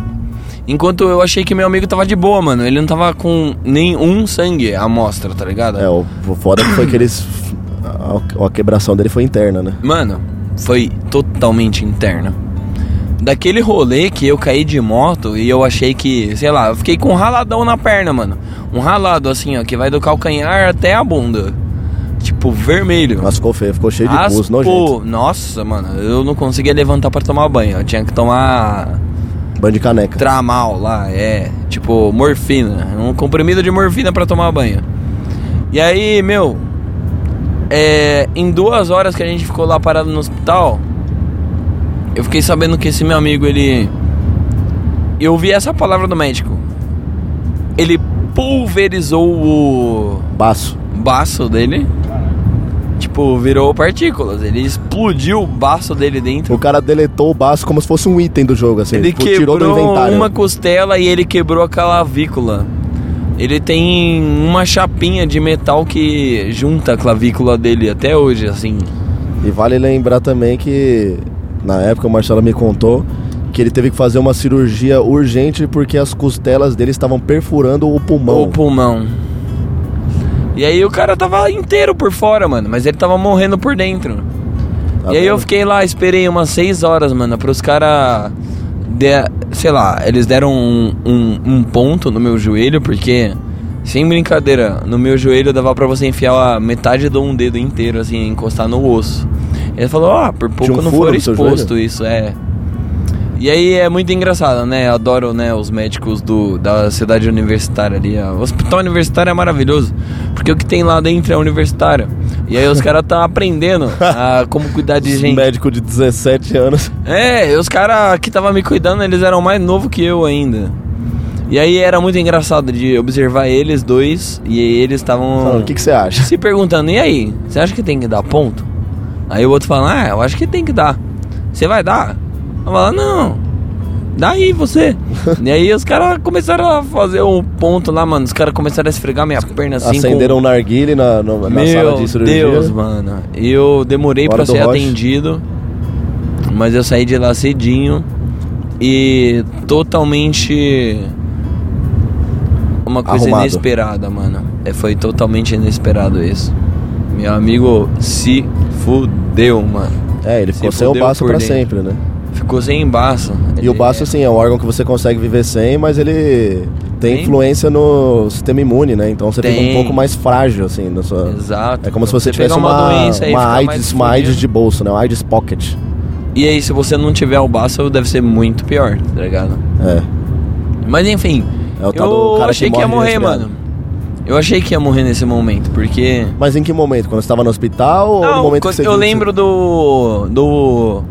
enquanto eu achei que meu amigo tava de boa, mano. Ele não tava com nenhum sangue à amostra, tá ligado? É, o foda foi que eles. A, a quebração dele foi interna, né? Mano, foi totalmente interna. Daquele rolê que eu caí de moto e eu achei que, sei lá, eu fiquei com um raladão na perna, mano. Um ralado assim, ó, que vai do calcanhar até a bunda. Tipo, vermelho. Mas ficou feio, ficou cheio de pus, nojento. Nossa, mano, eu não conseguia levantar pra tomar banho. Eu tinha que tomar Banho de caneca. tramal lá, é, tipo, morfina, um comprimido de morfina pra tomar banho. E aí, meu, é, em duas horas que a gente ficou lá parado no hospital, eu fiquei sabendo que esse meu amigo, ele. Eu vi essa palavra do médico. Ele pulverizou o Baço. baço dele. Tipo, virou partículas. Ele explodiu o baço dele dentro. O cara deletou o baço como se fosse um item do jogo, assim. Ele tipo, tirou do quebrou inventário. uma costela e ele quebrou a clavícula. Ele tem uma chapinha de metal que junta a clavícula dele até hoje, assim. E vale lembrar também que na época o Marcelo me contou que ele teve que fazer uma cirurgia urgente porque as costelas dele estavam perfurando o pulmão. O pulmão. E aí o cara tava inteiro por fora, mano, mas ele tava morrendo por dentro. Tá e aí eu fiquei lá, esperei umas seis horas, mano, pros caras. Sei lá, eles deram um, um, um ponto no meu joelho, porque, sem brincadeira, no meu joelho dava pra você enfiar a metade de um dedo inteiro, assim, encostar no osso. Ele falou, ó, por pouco um não seu exposto isso, é. E aí é muito engraçado, né? Eu adoro, né, os médicos do, da cidade universitária ali. O hospital universitário é maravilhoso, porque o que tem lá dentro é universitário. E aí os caras estão aprendendo a como cuidar de Esse gente. médico de 17 anos. É, os caras que estavam me cuidando, eles eram mais novos que eu ainda. E aí era muito engraçado de observar eles dois e eles estavam o que, que você acha? se perguntando, e aí, você acha que tem que dar ponto? Aí o outro fala, ah, eu acho que tem que dar. Você vai dar? Falo, não. Dá aí você. (laughs) e aí os caras começaram a fazer um ponto lá, mano. Os caras começaram a esfregar minha perna assim. Acenderam com... um narguile na, na, na Meu sala de cirurgia. Deus, mano. Eu demorei Hora pra ser rush. atendido. Mas eu saí de lá cedinho. E totalmente. Uma coisa Arrumado. inesperada, mano. É, foi totalmente inesperado isso. Meu amigo se fudeu, mano. É, ele ficou Se sem o baço por pra dentro. sempre, né? Ficou sem baço. E Ele- o baço, assim, é um órgão que você consegue viver sem, mas ele tem Tem. influência no sistema imune, né? Então você fica um Tem. pouco mais frágil, assim, na sua... Exato. É como se você, tivesse pegar uma, doença uma, ficar AIDS, uma AIDS de bolso, né? Uma AIDS pocket. E aí, se você não tiver o baço, deve ser muito pior, tá ligado? É. Mas enfim, É o tal eu cara que achei que ia morre morrer, mano. Eu achei que ia morrer nesse momento, porque. Mas em que momento? Quando você tava no hospital ou no Não, momento que você eu lembro do. do.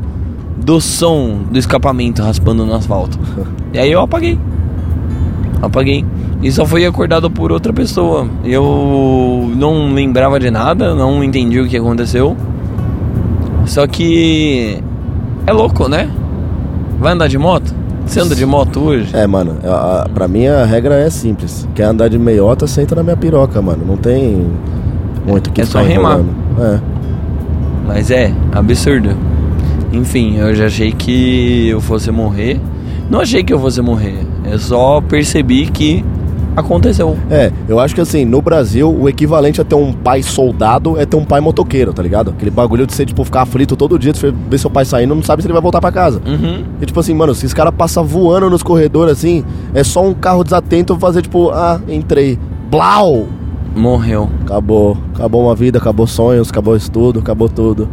Do som do escapamento raspando no asfalto. E aí eu apaguei. Apaguei. E só fui acordado por outra pessoa. Eu não lembrava de nada, não entendi o que aconteceu. Só que. É louco, né? Vai andar de moto? Você anda de moto hoje? É, mano, a, a, pra mim a regra é simples. Quer andar de meiota, senta na minha piroca, mano. Não tem muito o que É só remar. É. Mas é, absurdo. Enfim, eu já achei que eu fosse morrer. Não achei que eu fosse morrer. Eu só percebi que aconteceu. É, eu acho que assim, no Brasil, o equivalente a ter um pai soldado é ter um pai motoqueiro, tá ligado? Aquele bagulho de você, tipo, ficar aflito todo dia, você ver seu pai saindo, não sabe se ele vai voltar pra casa. Uhum. E tipo assim, mano, se esse cara passa voando nos corredores assim, é só um carro desatento fazer, tipo, ah, entrei. Blau! Morreu. Acabou. Acabou uma vida, acabou sonhos, acabou estudo, acabou tudo.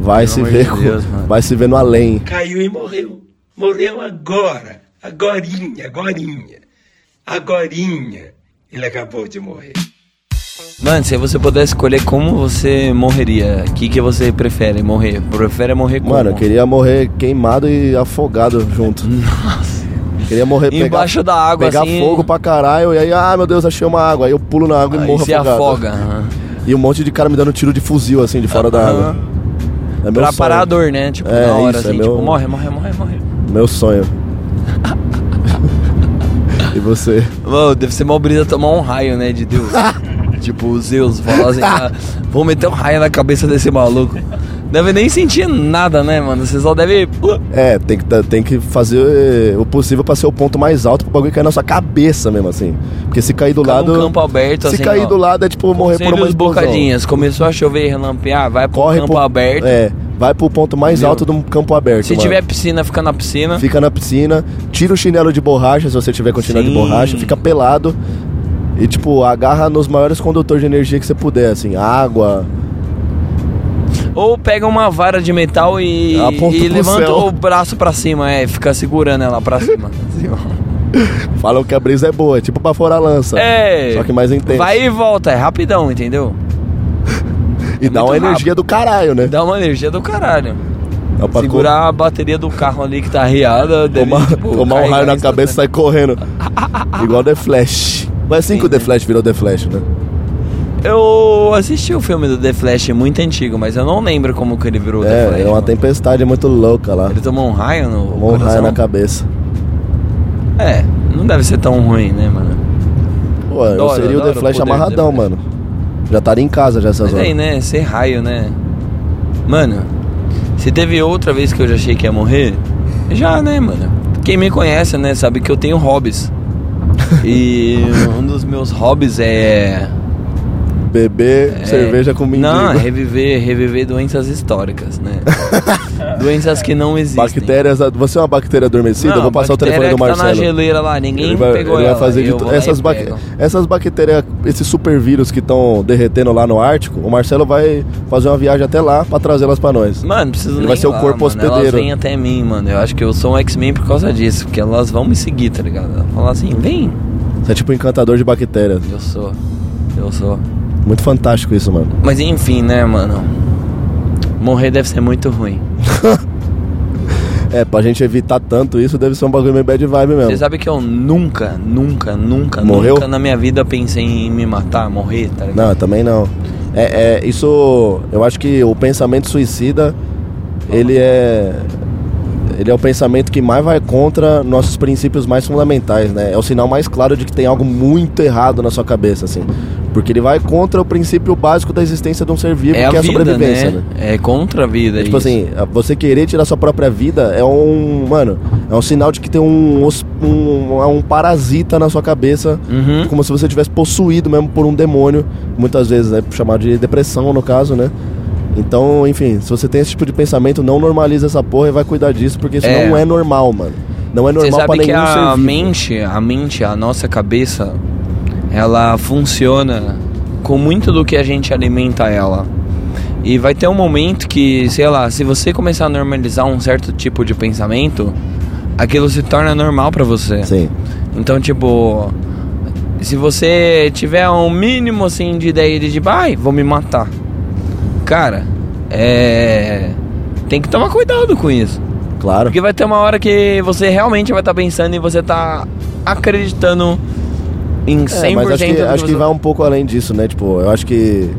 Vai Pelo se ver de com- Deus. Vai se ver no além. Caiu e morreu. Morreu agora. Agorinha, agorinha. Agorinha. Ele acabou de morrer. Mano, se você pudesse escolher como você morreria, o que, que você prefere morrer? Prefere morrer como? Mano, eu queria morrer queimado e afogado junto. (laughs) Nossa. Queria morrer pegar- Embaixo da água, pegar assim. fogo pra caralho e aí, ah, meu Deus, achei uma água. Aí eu pulo na água e Aí morro se afogado. afoga. aham. E um monte de cara me dando tiro de fuzil assim de fora da água. É Pra sonho. parar a dor, né? Tipo, É, na hora, isso, é assim, meu- tipo, morre, morre, morre, morre. Meu sonho. (laughs) e você? Mano, deve ser mal brisa tomar um raio, né, de Deus. (laughs) tipo, os Zeus falar assim, ah, vou meter um raio na cabeça desse maluco. Deve nem sentir nada, né, mano? Você só deve. É, tem que, tá- tem que fazer eh, o possível pra ser o ponto mais alto pro bagulho cair na sua cabeça mesmo, assim. Porque se cair do Ficar lado. campo aberto, se assim, cair ó. do lado é tipo morrer por uma os explosão. bocadinhas. Começou a chover e relampear, vai pro Corre campo pro, aberto. É, vai pro ponto mais Meu. alto do campo aberto. Se mano. tiver piscina, fica na piscina. Fica na piscina, tira o chinelo de borracha, se você tiver com chinelo de borracha, fica pelado. E tipo, agarra nos maiores condutores de energia que você puder, assim, água. Ou pega uma vara de metal e, e levanta céu. o braço pra cima, é, fica segurando ela pra cima. (laughs) Falam que a brisa é boa, é tipo pra fora a lança. é. Só que mais intenso. Vai e volta, é rapidão, entendeu? e dá muito uma energia rápido. do caralho, né? Dá uma energia do caralho. Dá pra Segurar a bateria do carro ali que tá riada, tomar, tipo, tomar um raio na cabeça e sair correndo. (laughs) Igual The Flash. Mas assim Sim, que o The? Flash virou The Flash, né? Eu assisti o filme do The Flash muito antigo, mas eu não lembro como que ele virou The É, Flash. é uma mano. tempestade muito louca lá. Ele tomou um raio no Tomou um raio coração? na cabeça. É, não deve ser tão ruim, né, mano? Pô, eu Adoro, seria o The o Flash do amarradão, The Flash. mano. Já estaria em casa já essas Mas aí, horas. né, ser raio, né? Mano, se teve outra vez que eu já achei que ia morrer, já, né, mano? Quem me conhece, né, sabe que eu tenho hobbies. e (laughs) um dos meus hobbies é. Beber é- cerveja com mendigo. Não, é reviver, reviver doenças históricas, né? (laughs) doenças que não existem. Bactérias. Você é uma bactéria adormecida? Não, eu vou passar o telefone do que Tá na Marcelo. geleira lá, ninguém ele vai, pegou ele vai ela. fazer de lá essas, pego. essas bactérias, esses super vírus que estão derretendo lá no Ártico, o Marcelo vai fazer uma viagem até lá pra trazê-las pra nós. Mano, não preciso Ele vai ser o corpo mano. Elas hospedeiro. vêm até mim, mano. Eu acho que eu sou um X-Men por causa disso. Porque elas vão me seguir, tá ligado? Elas falam assim, vem. Você é tipo um encantador de bactérias. Eu sou. Eu sou. Muito fantástico isso, mano. Mas enfim, né, mano? Morrer deve ser muito ruim. (laughs) É, pra gente evitar tanto isso, deve ser um bagulho meio bad vibe mesmo. Você sabe que eu nunca, nunca, nunca, Morreu? nunca na minha vida pensei em me matar, morrer, tá ligado? Não, também não. É, é, isso. Eu acho que o pensamento suicida, ele é. Ele é o pensamento que mais vai contra nossos princípios mais fundamentais, né? É o sinal mais claro de que tem algo muito errado na sua cabeça, assim. Porque ele vai contra o princípio básico da existência de um ser vivo, É a que é a vida, sobrevivência, né? né? É contra a vida. É, tipo isso. assim, você querer tirar sua própria vida é um. Mano, é um sinal de que tem um, um, um parasita na sua cabeça. Uhum. Como se você tivesse possuído mesmo por um demônio. Muitas vezes é chamado de depressão, no caso, né? Então, enfim, se você tem esse tipo de pensamento, não normaliza essa porra e vai cuidar disso, porque isso É. não é normal, mano. Não é normal pra sabe que nenhum ser a vivo. mente, a mente, a nossa cabeça, ela funciona com muito do que a gente alimenta ela. E vai ter um momento que, sei lá, se você começar a normalizar um certo tipo de pensamento, aquilo se torna normal pra você. Sim. Então, tipo, se você tiver um mínimo assim de ideia de tipo, ai, vou me matar. Cara, é. Tem que tomar cuidado com isso. Claro. Porque vai ter uma hora que você realmente vai estar pensando e você tá acreditando em 100% É, mas acho que, acho que vai um pouco além disso, né? Tipo, eu acho que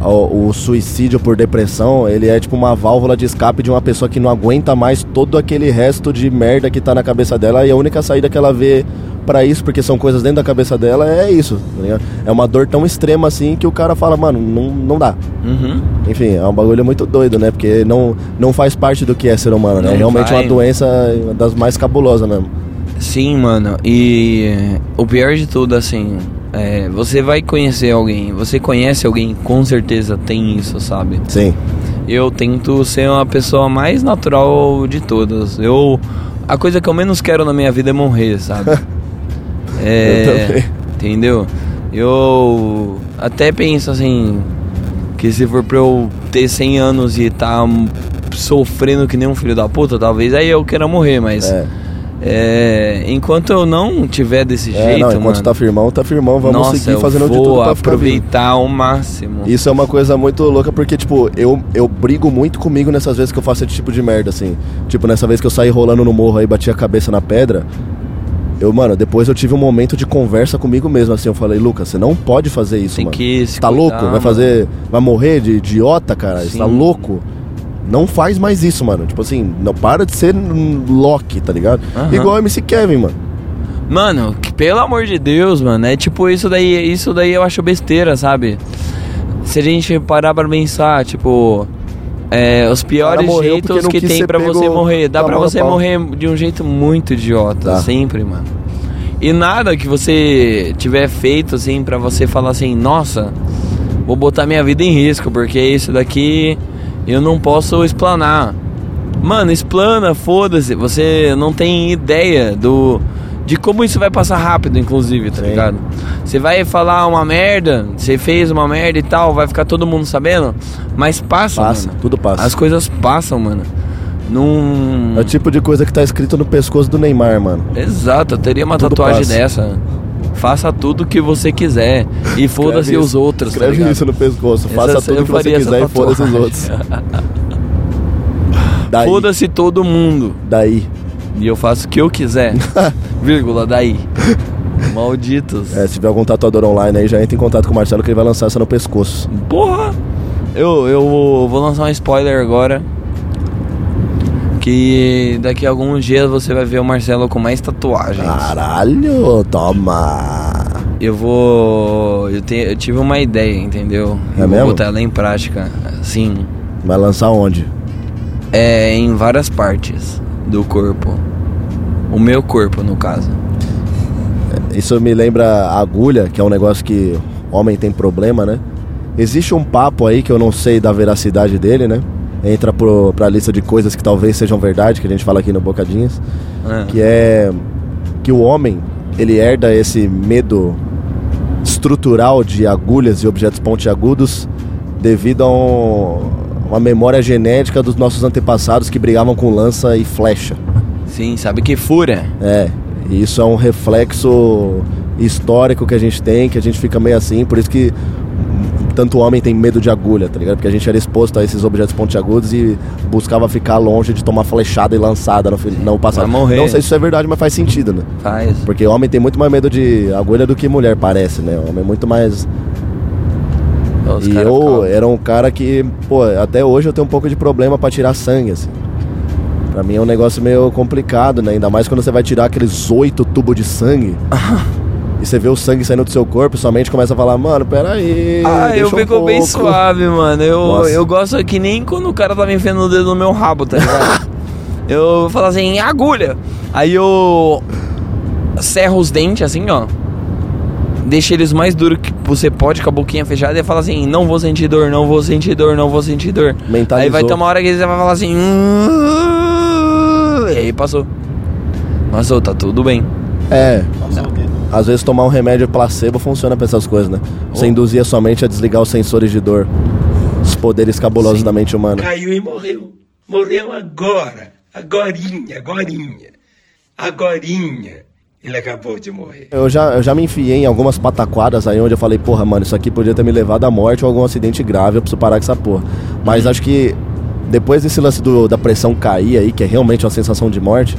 o, o suicídio por depressão, ele é tipo uma válvula de escape de uma pessoa que não aguenta mais todo aquele resto de merda que tá na cabeça dela e a única saída que ela vê pra isso, porque são coisas dentro da cabeça dela, é isso, tá? É uma dor tão extrema assim que o cara fala, mano, não, não dá. Uhum. Enfim, é um bagulho muito doido, né? Porque não, não faz parte do que é ser humano, né? Não É realmente vai. uma doença das mais cabulosas mesmo. Sim, mano. E o pior de tudo, assim, é, você vai conhecer alguém, você conhece alguém, com certeza tem isso, sabe? Sim. Eu tento ser uma pessoa mais natural de todas. Eu a coisa que eu menos quero na minha vida é morrer, sabe? (laughs) é, Eu também. entendeu? Eu até penso assim que se for pra eu ter 100 anos e tá sofrendo que nem um filho da puta, talvez aí eu queira morrer, mas É. é, enquanto eu não tiver desse É, jeito, não, enquanto mano, tá firmão, tá firmão, vamos nossa, seguir fazendo de tudo pra vivo. aproveitar ao máximo. Isso é uma coisa muito louca porque, tipo, eu, eu brigo muito comigo nessas vezes que eu faço esse tipo de merda, assim. Tipo, nessa vez que eu saí rolando no morro aí, bati a cabeça na pedra. Eu, mano, depois eu tive um momento de conversa comigo mesmo, assim. Eu falei, Lucas, você não pode fazer isso, Tem mano. que se tá cuidar, louco? Vai fazer. Vai morrer de idiota, cara? Você tá louco? Não faz mais isso, mano. Tipo assim, não para de ser um Loki, tá ligado? Aham. Igual MC Kevin, mano. Mano, que, pelo amor de Deus, mano, é tipo isso daí, isso daí eu acho besteira, sabe? Se a gente parar pra pensar, tipo, é, os piores jeitos que tem pra você morrer, dá com a pra mão no você morrer de um jeito muito idiota, Tá. sempre, mano. E nada que você tiver feito assim pra você falar assim, nossa, vou botar minha vida em risco, porque isso daqui eu não posso explanar. Mano, explana, foda-se. Você não tem ideia do de como isso vai passar rápido, inclusive, tá Sim. ligado? Você vai falar uma merda, você fez uma merda e tal, vai ficar todo mundo sabendo, mas passa, Passa, mano. tudo passa. As coisas passam, mano. Num É o tipo de coisa que tá escrito no pescoço do Neymar, mano. Exato, eu teria uma Tudo tatuagem passa. dessa. Faça tudo que você quiser e foda-se os outros, tá Escreve ligado? isso no pescoço. Essa- Faça eu tudo que você essa quiser e foda-se os outros. (laughs) Foda-se todo mundo. daí. E eu faço o que eu quiser. (laughs) Vírgula, daí. (laughs) Malditos. É, se tiver algum tatuador online aí, já entra em contato com o Marcelo que ele vai lançar essa no pescoço. Porra! Eu, eu vou lançar um spoiler agora. Que daqui a alguns dias você vai ver o Marcelo com mais tatuagens. Caralho, toma. Eu vou. Eu, te, eu tive uma ideia, entendeu? É eu mesmo? vou botar ela em prática. Sim. Vai lançar onde? É em várias partes do corpo. O meu corpo, no caso. Isso me lembra agulha, que é um negócio que homem tem problema, né? Existe um papo aí que eu não sei da veracidade dele, né? Entra pro, pra lista de coisas que talvez sejam verdade, que a gente fala aqui no Bocadinhas. É. que é que o homem ele herda esse medo estrutural de agulhas e objetos pontiagudos devido a um- uma memória genética dos nossos antepassados que brigavam com lança e flecha. Sim, sabe que fura. É, isso é um reflexo histórico que a gente tem, que a gente fica meio assim, por isso que tanto homem tem medo de agulha, tá ligado? Porque a gente era exposto a esses objetos pontiagudos e buscava ficar longe de tomar flechada e lançada no, no passado. Vai morrer. Não sei se isso é verdade, mas faz sentido, né? Faz. Porque homem tem muito mais medo de agulha do que mulher, parece, né? Homem é muito mais. Os e eu ficam- era um cara que, pô, até hoje eu tenho um pouco de problema pra tirar sangue, assim. Pra mim é um negócio meio complicado, né? Ainda mais quando você vai tirar aqueles oito tubos de sangue. (laughs) você vê o sangue saindo do seu corpo, sua mente começa a falar, mano, peraí. Ah, eu um fico bem pouco." suave, mano. Eu, Nossa. eu gosto que nem quando o cara tá me enfiando o dedo no meu rabo, tá ligado? (laughs) eu falo assim, agulha. Aí eu serro os dentes assim, ó. Deixa eles mais duros que você pode com a boquinha fechada e fala assim, não vou sentir dor, não vou sentir dor, não vou sentir dor. Mentalizou. Aí vai ter uma hora que você vai falar assim. E aí passou. Passou, tá tudo bem. É, Passou o dedo. Às vezes tomar um remédio placebo funciona pra essas coisas, né? Você Oh. induzia sua mente a desligar os sensores de dor. Os poderes cabulosos Sim. da mente humana. Caiu e morreu. Morreu agora. Agorinha, agorinha. Agorinha. ele acabou de morrer. Eu já, eu já me enfiei em algumas pataquadas aí onde eu falei, porra, mano, isso aqui podia ter me levado à morte ou algum acidente grave, eu preciso parar com essa porra. Mas acho que depois desse lance do- da pressão cair aí, que é realmente uma sensação de morte,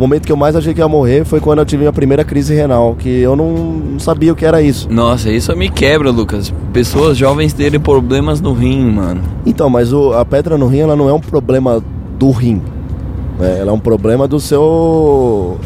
momento que eu mais achei que ia morrer foi quando eu tive minha primeira crise renal, que eu não, não sabia o que era isso. Nossa, isso me quebra, Lucas. Pessoas jovens terem problemas no rim, mano. Então, mas o- a pedra no rim, ela não é um problema do rim. né? Ela é um problema do seu...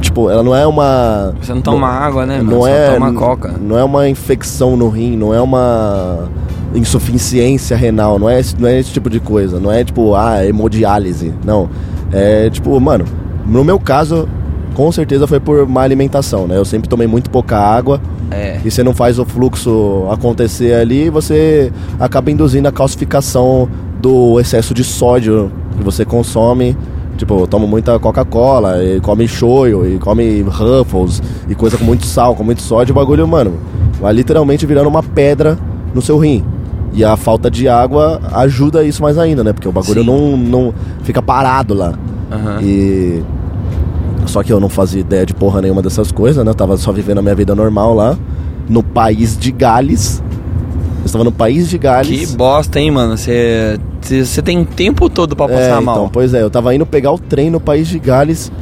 Tipo, ela não é uma... Você não toma água, né, mano? não Só é toma coca. não é uma infecção no rim não é uma insuficiência renal não é esse, não é esse tipo de coisa não é tipo ah hemodiálise não é tipo mano no meu caso com certeza foi por má alimentação né eu sempre tomei muito pouca água É. e você não faz o fluxo acontecer ali você acaba induzindo a calcificação do excesso de sódio que você consome Tipo, eu tomo muita Coca-Cola, e come shoyu, e come Ruffles, e coisa com muito sal, com muito sódio, o bagulho, mano, vai literalmente virando uma pedra no seu rim. E a falta de água ajuda isso mais ainda, né? Porque o bagulho Sim. não, não fica parado lá. Aham. E. Só que eu não fazia ideia de porra nenhuma dessas coisas, né? Eu tava só vivendo a minha vida normal lá, no país de Gales. Eu estava no país de Gales. Que bosta, hein, mano? Você tem tempo todo pra passar é, mal. Então, pois é, eu tava indo pegar o trem no país de Gales.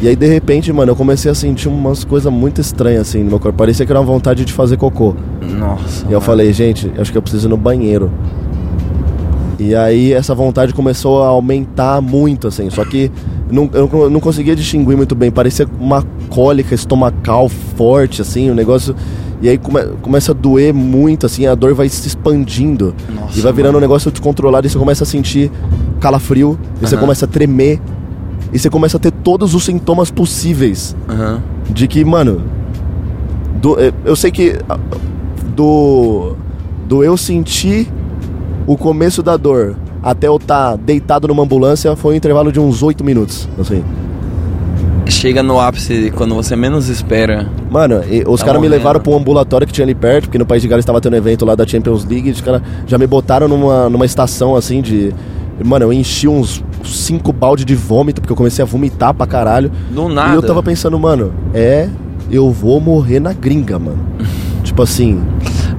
E aí, de repente, mano, eu comecei a sentir umas coisas muito estranhas assim no meu corpo. Parecia que era uma vontade de fazer cocô. Nossa. E eu mano. falei, gente, acho que eu preciso ir no banheiro. E aí essa vontade começou a aumentar muito, assim. Só que não, eu não- conseguia distinguir muito bem. Parecia uma cólica estomacal forte, assim, o negócio. E aí come- começa a doer muito, assim, a dor vai se expandindo. Nossa, e vai virando mano. um negócio descontrolado e você começa a sentir calafrio, e você Aham. começa a tremer. E você começa a ter todos os sintomas possíveis Aham. de que, mano, do- eh, eu sei que ah, do do eu sentir o começo da dor até eu estar deitado numa ambulância foi um intervalo de uns 8 minutos, assim. Chega no ápice quando você menos espera. Mano, os Tá caras me levaram pra um ambulatório que tinha ali perto, porque no País de Gales estava tendo um evento lá da Champions League, os caras já me botaram numa, numa estação assim de. Mano, eu enchi uns cinco balde de vômito, porque eu comecei a vomitar pra caralho. Do nada. E eu tava pensando, mano, é, eu vou morrer na gringa, mano. (laughs) tipo assim,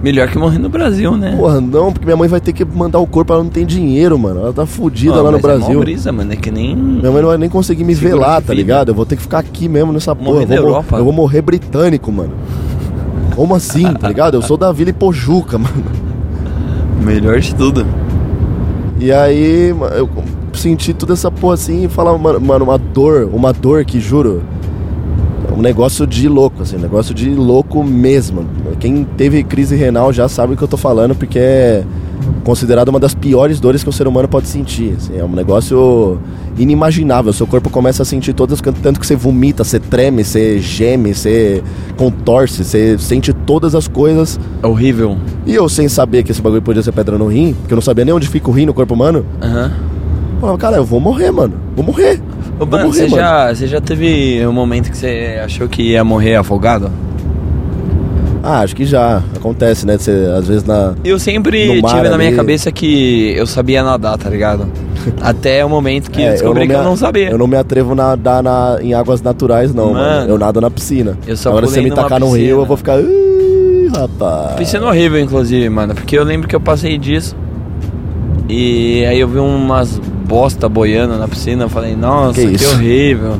Melhor que morrer no Brasil, né? porra, não, porque minha mãe vai ter que mandar o corpo, ela não tem dinheiro, mano. Ela tá fudida lá no É mó Brasil. brisa, mano. É que nem. Minha mãe não vai nem conseguir me velar, de tá ligado? Eu vou ter que ficar aqui mesmo nessa porra. Morrer Eu na vou, Europa. eu vou morrer britânico, mano. Como assim, tá ligado? Eu sou da Vila Ipojuca, (laughs) mano. Melhor de tudo. E aí, eu senti toda essa porra assim e falava, mano, mano, uma dor, uma dor que, juro, é um negócio de louco, assim, um negócio de louco mesmo. Quem teve crise renal já sabe o que eu tô falando, porque é considerado uma das piores dores que o ser humano pode sentir. assim, é um negócio inimaginável. Seu corpo começa a sentir todas, tanto que você vomita, você treme, você geme, você contorce, você sente todas as coisas. É horrível. E eu, sem saber que esse bagulho podia ser pedra no rim, porque eu não sabia nem onde fica o rim no corpo humano, Aham. Falava, cara, eu vou morrer, mano. Vou morrer. Ô, morrer, você mano. já, você já teve um momento que você achou que ia morrer afogado? Ah, acho que já. Acontece, né? Você, às vezes na. Eu sempre No tive na minha ali. cabeça que eu sabia nadar, tá ligado? (laughs) Até o momento que É, eu descobri que me eu não sabia. Eu não me atrevo a nadar na, em águas naturais, não, mano. Mano. Eu nado na piscina. Eu só Agora, se você me tacar no piscina. rio, eu vou ficar. "Ih, rapaz. Piscina horrível, inclusive, mano. Porque eu lembro que eu passei disso. E aí eu vi umas bosta boiando na piscina. Eu falei, nossa, Que que, horrível.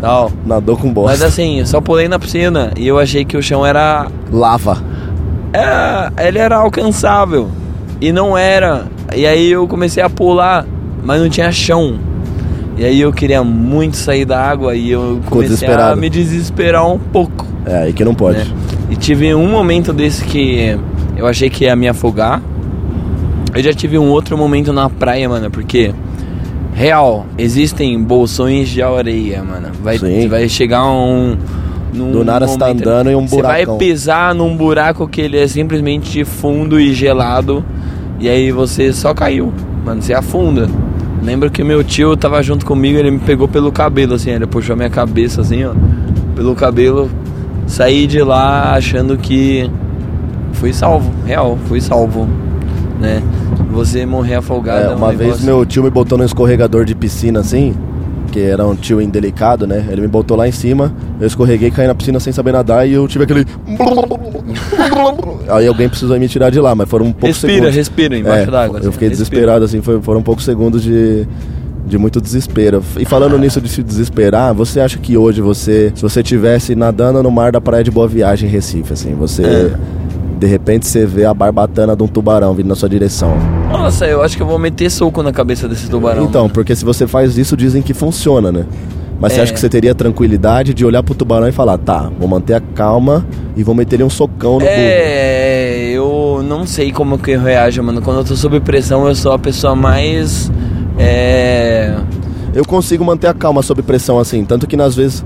Tal. Nadou com bosta. Mas assim, eu só pulei na piscina e eu achei que o chão era. Lava. era ele era alcançável. E não era. E aí eu comecei a pular, mas não tinha chão. E aí eu queria muito sair da água e eu comecei a me desesperar um pouco. É, aí que não pode. né? E tive um momento desse que eu achei que ia me afogar. Eu já tive um outro momento na praia, mano, porque real, existem bolsões de areia, mano. Vai, Sim. vai chegar um num Do nada você tá andando em um Você vai pisar num buraco que ele é simplesmente fundo e gelado e aí você só caiu, mano, você afunda. Lembro que meu tio tava junto comigo, ele me pegou pelo cabelo assim, ele puxou minha cabeça assim, ó, pelo cabelo. Saí de lá achando que fui salvo, real, fui salvo, né? Você morrer afogado É, é um uma vez negócio- meu tio me botou num escorregador de piscina assim, porque era um tio indelicado, né? Ele me botou lá em cima, eu escorreguei, caí na piscina sem saber nadar e eu tive aquele. Aí alguém precisou me tirar de lá, mas foram um poucos Respira, segundos. respira embaixo É, d'água. Eu assim, fiquei respira. desesperado, assim, foi- foram poucos segundos de, de muito desespero. E falando nisso de se desesperar, você acha que hoje você, se você tivesse nadando no mar da praia de Boa Viagem em Recife, assim, você. É. De repente você vê a barbatana de um tubarão vindo na sua direção. Nossa, eu acho que eu vou meter soco na cabeça desse tubarão. então, mano. porque se você faz isso, dizem que funciona, né? Mas você É. acha que você teria tranquilidade de olhar pro tubarão e falar, tá, vou manter a calma e vou meter ele um socão no burro. É, eu não sei como que eu reajo, mano. Quando eu tô sob pressão, eu sou a pessoa mais. É. Eu consigo manter a calma sob pressão assim, tanto que nas vezes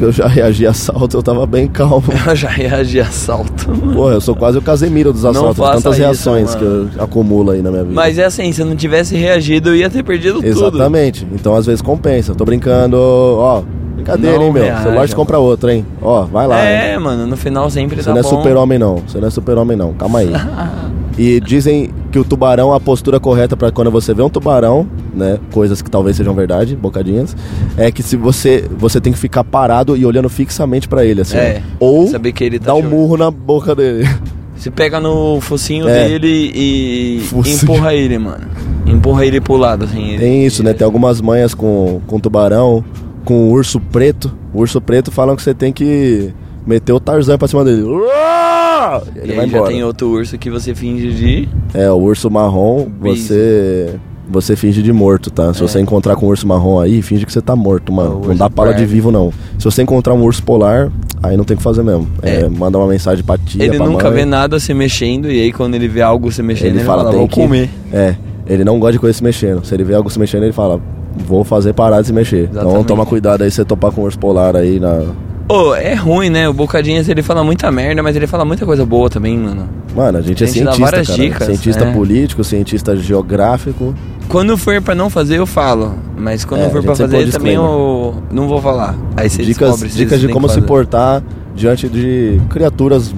que eu já reagi a assalto, eu tava bem calmo. (laughs) Eu já reagi a assalto. Porra, eu sou quase o Casemiro dos assaltos, tantas isso, reações que eu acumulo aí na minha vida. Mas é assim, se eu não tivesse reagido, eu ia ter perdido tudo. Exatamente. Então às vezes compensa. Tô brincando, ó, brincadeira, Não hein, meu. reaja, Celular te compra outro, hein? Ó, vai lá. hein? É, mano, no final sempre Você tá não é super-homem, não. Você não é super-homem, não. Calma aí. (laughs) e dizem que o tubarão, a postura correta pra quando você vê um tubarão, né? Coisas que talvez sejam verdade, bocadinhas, é que se você você tem que ficar parado e olhando fixamente pra ele, assim. É, ó. Ou saber que ele tá dar um murro na boca dele. Você pega no focinho É. dele e Focinho. empurra ele, mano. Empurra ele pro lado, assim. Tem isso, né? Tem algumas manhas com, com tubarão, com urso preto. O urso preto falam que você tem que meter o Tarzan pra cima dele. Uau! E ele aí vai já embora. tem outro urso que você finge de... É, o urso marrom, Bis. você você finge de morto, tá? Se É. você encontrar com um urso marrom aí, finge que você tá morto, É, mano. o não dá pala de vivo, não. Se você encontrar um urso polar, aí não tem o que fazer mesmo. É, É. manda uma mensagem pra tia, Ele pra nunca mãe. vê nada se mexendo e aí quando ele vê algo se mexendo, Ele, ele, fala, fala, tem vou que... comer. É, ele não gosta de coisa se mexendo. Se ele vê algo se mexendo, ele fala, vou fazer parar de se mexer. Então Exatamente. toma cuidado aí, você topar com um urso polar aí na... Ô, é ruim, né? O Bocadinhas ele fala muita merda, mas ele fala muita coisa boa também, mano. Mano, a gente é A gente dá cientista, várias cara. dicas, cientista é. político, cientista geográfico. Quando for pra não fazer, eu falo. Mas quando É, for põe fazer, também eu não vou falar. Aí você dicas descobre dicas de como se portar diante de criaturas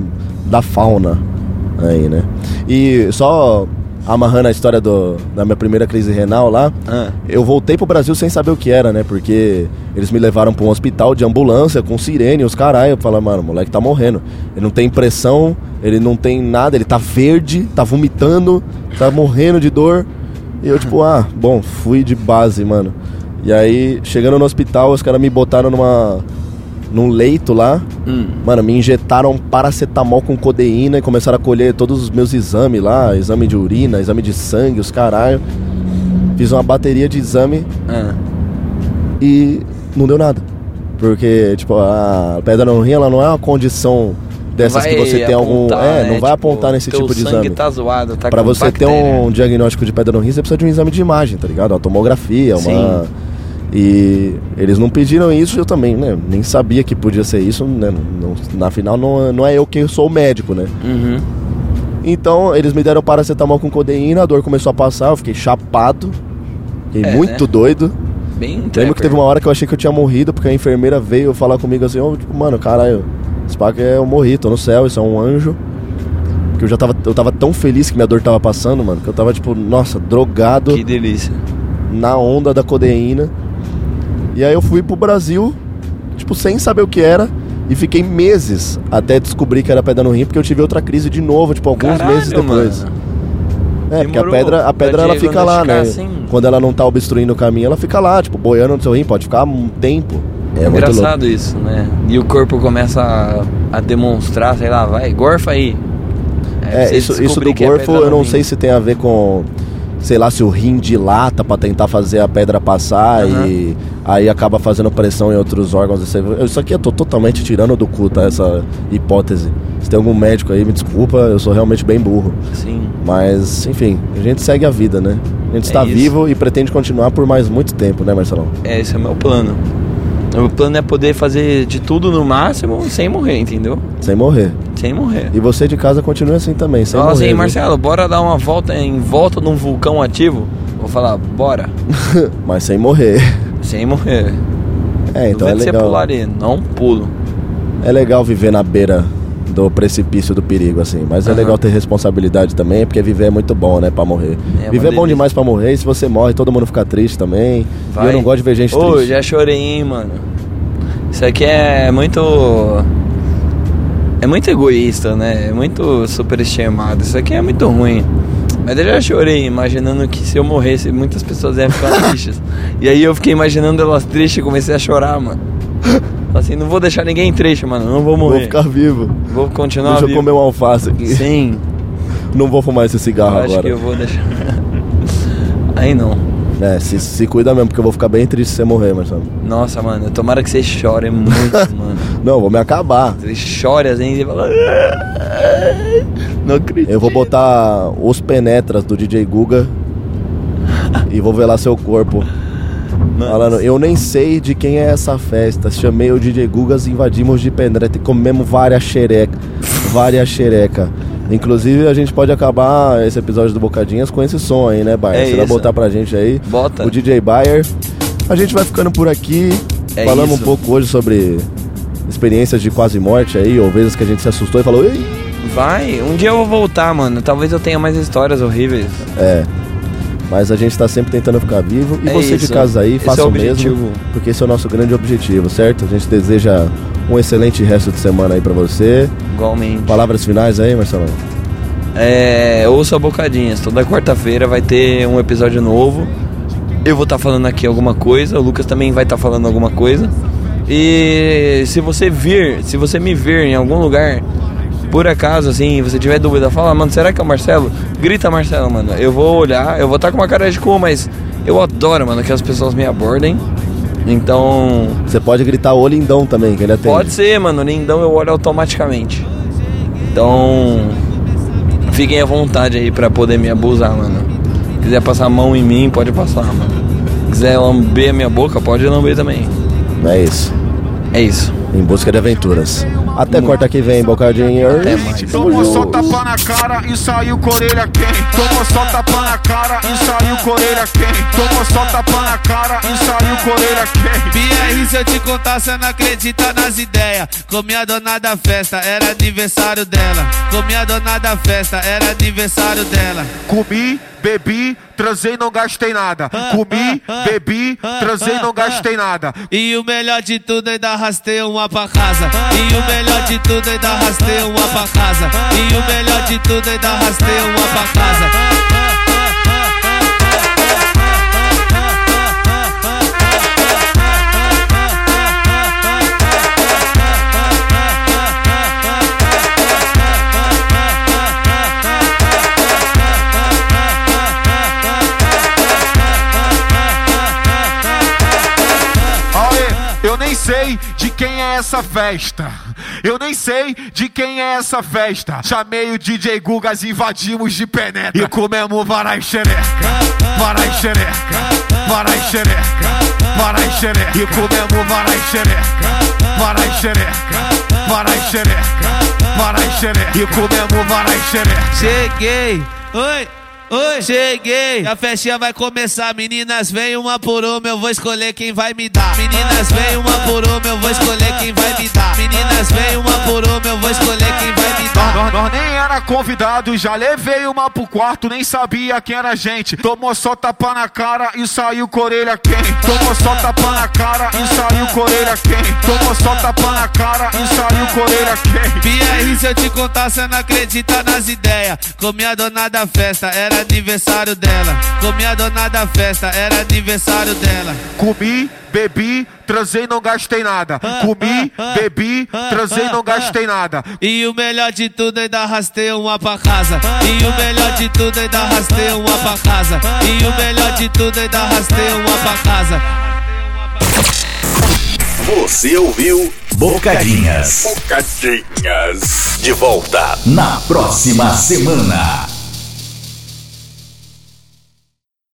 da fauna aí, né? E só amarrando a história do, da minha primeira crise renal lá, Ah. eu voltei pro Brasil sem saber o que era, né? Porque eles me levaram pra um hospital de ambulância com sirene, os caralho. Eu falei, mano, o moleque tá morrendo. Ele não tem pressão, ele não tem nada, ele tá verde, tá vomitando, tá morrendo de dor. E eu, tipo, ah, bom, fui de base, mano. E aí, chegando no hospital, os caras me botaram numa. num leito lá. Hum. Mano, me injetaram paracetamol com codeína e começaram a colher todos os meus exames lá, exame de urina, exame de sangue, os caralho. Fiz uma bateria de exame Ah. e não deu nada. Porque, tipo, a pedra no rim, ela não é uma condição dessas que você tem algum. apontar, É, né? não vai Tipo, apontar nesse teu tipo de exame. tá zoado, tá Pra você ter bactéria. um diagnóstico de pedra no rim, você precisa de um exame de imagem, tá ligado? Uma tomografia, uma. Sim. E eles não pediram isso, eu também, né? Nem sabia que podia ser isso, né? Não- na final, não, não é eu que sou o médico, né? Uhum. Então, eles me deram paracetamol com codeína, a dor começou a passar, eu fiquei chapado. Fiquei É, muito né? doido. Bem Lembro que teve uma hora que eu achei que eu tinha morrido, porque a enfermeira veio falar comigo assim, ô, tipo, mano, caralho, pá que é eu morri, tô no céu, isso é um anjo. Porque eu já tava, eu tava tão feliz que minha dor tava passando, mano, que eu tava, tipo, nossa, drogado Que delícia. na onda da codeína. E aí eu fui pro Brasil, tipo, sem saber o que era. E fiquei meses até descobrir que era pedra no rim, porque eu tive outra crise de novo, tipo, alguns Caralho, meses depois. mano. É, porque a Demorou pedra, a pedra ela fica lá, né? assim? Quando ela não tá obstruindo o caminho, ela fica lá, tipo, boiando no seu rim, pode ficar um tempo. É. Engraçado isso, né? E o corpo começa a, a demonstrar, sei lá, vai, gorfa aí. É, você isso, isso do é gorfo pedra eu não sei se tem a ver com, sei lá, se o rim dilata pra tentar fazer a pedra passar Aham. e aí acaba fazendo pressão em outros órgãos. Isso aqui eu tô totalmente tirando do cu, tá? Essa hipótese. Se tem algum médico aí, me desculpa, eu sou realmente bem burro. Sim. Mas, enfim, a gente segue a vida, né? A gente É está isso. vivo e pretende continuar por mais muito tempo, né, Marcelão? É, esse é o meu plano. O plano é poder fazer de tudo no máximo sem morrer, entendeu? Sem morrer. Sem morrer. E você de casa continua assim também, sem Fala morrer. assim? Marcelo, bora dar uma volta em volta de um vulcão ativo? Vou falar, bora. (laughs) Mas sem morrer. Sem morrer. É, então é que você legal. pularia, não pulo. É legal viver na beira do precipício do perigo, assim. Mas é Aham. legal ter responsabilidade também, porque viver é muito bom, né, pra morrer. É viver é bom demais pra morrer, e se você morre, todo mundo fica triste também. E eu não gosto de ver gente Ô, triste. já chorei, hein, mano. Isso aqui é muito. É muito egoísta, né? É muito superestimado. Isso aqui é muito ruim. Mas eu já chorei, imaginando que se eu morresse, muitas pessoas iam ficar (laughs) tristes. E aí eu fiquei imaginando elas tristes e comecei a chorar, mano. Assim, não vou deixar ninguém triste, mano. Não vou Vou morrer. ficar vivo. Vou continuar Deixa eu vivo. comer um alface aqui. Sim, Não vou fumar esse eu cigarro acho agora. que eu vou deixar. (laughs) Aí não. É, se, se cuida mesmo, porque eu vou ficar bem triste se você morrer, Marcelo. Nossa, mano, tomara que você chore muito, (laughs) mano. Não, vou me acabar. Você chore assim e fala. Não acredito. Eu vou botar os penetras do DJ Guga e vou velar seu corpo. Falando, eu nem sei de quem é essa festa. Chamei o DJ Gugas, invadimos de penetra e comemos várias xereca. Várias xereca. Inclusive, a gente pode acabar esse episódio do Bocadinhas com esse som aí, né, Bayer? É Você vai isso. botar pra gente aí. Bota. O DJ Bayer. A gente vai ficando por aqui. É Falamos isso. um pouco hoje sobre experiências de quase morte aí, ou vezes que a gente se assustou e falou, ei, Vai, um dia eu vou voltar, mano. Talvez eu tenha mais histórias horríveis. É. Mas a gente tá sempre tentando ficar vivo. E É você de isso. casa aí, Esse faça é o o mesmo. Porque esse é o nosso grande objetivo, certo? A gente deseja um excelente resto de semana aí pra você. Igualmente. Palavras finais aí, Marcelo? É, ouça Bocadinhas. Toda quarta-feira vai ter um episódio novo. Eu vou estar falando aqui alguma coisa. O Lucas também vai estar falando alguma coisa. E se você vir, se você me ver em algum lugar, por acaso, assim, você tiver dúvida, fala, mano, será que é o Marcelo? Grita Marcelo, mano. Eu vou olhar, eu vou estar com uma cara de cu, mas eu adoro, mano, que as pessoas me abordem. Então, Você pode gritar o lindão também, que ele atende. Pode ser, mano. Lindão eu olho automaticamente. Então, fiquem à vontade aí pra poder me abusar, mano. Quiser passar a mão em mim, pode passar, mano. Quiser lamber a minha boca, pode lamber também. É isso. É isso. Em busca de aventuras. Até quarta que vem, Bocadinhos. Até mais. Tomou só tapa na cara e saiu com a orelha quente. Tomou só tapa na cara e saiu com a orelha quente. Tomou só tapa na cara e saiu com a orelha quente. BR, se eu te contar, cê não acredita nas ideias. Comi a dona da festa, era aniversário dela. Comi a dona da festa, era aniversário dela. Comi, bebi, transei, não gastei nada. Comi, bebi, transei, não gastei nada. E o melhor de tudo, ainda arrastei uma pra casa. E o melhor de tudo, ainda arrastei uma pra casa. E o melhor de tudo, ainda arrastei uma pra casa. Nem sei de quem é essa festa. Eu nem sei de quem é essa festa. Chamei o DJ Gugas, invadimos de penetra. E comemos varai xereca, varai xereca, varai xereca, varai xereca. E comemos varai xereca, varai xereca, varai xereca, varai xereca. E comemos varai xereca. Cheguei, oi, oi, cheguei. A festinha vai começar, meninas, vem uma por uma, eu vou escolher quem vai me dar. Meninas, vem uma por uma, eu vou escolher quem vai me dar. Meninas, vem uma por uma, eu vou escolher quem vai me dar. Nós, nós nem era convidado, já levei uma pro quarto, nem sabia quem era a gente. Tomou só tapa na cara e saiu com a orelha quente. Tomou só tapa na cara e saiu com a orelha quente. Tomou só tapa na cara e saiu com a orelha quente. BR, se eu te contar, cê não acredita nas ideias. Comi a dona da festa, era aniversário dela. Comi a dona da festa, era aniversário dela. Comi, bebi, transei, não gastei nada. Comi, bebi, transei, não gastei nada. E o melhor de tudo, ainda arrastei uma pra casa. E o melhor de tudo, ainda arrastei uma pra casa. E o melhor de tudo, ainda arrastei uma pra casa. Você ouviu Bocadinhas. Bocadinhas. De volta na próxima semana.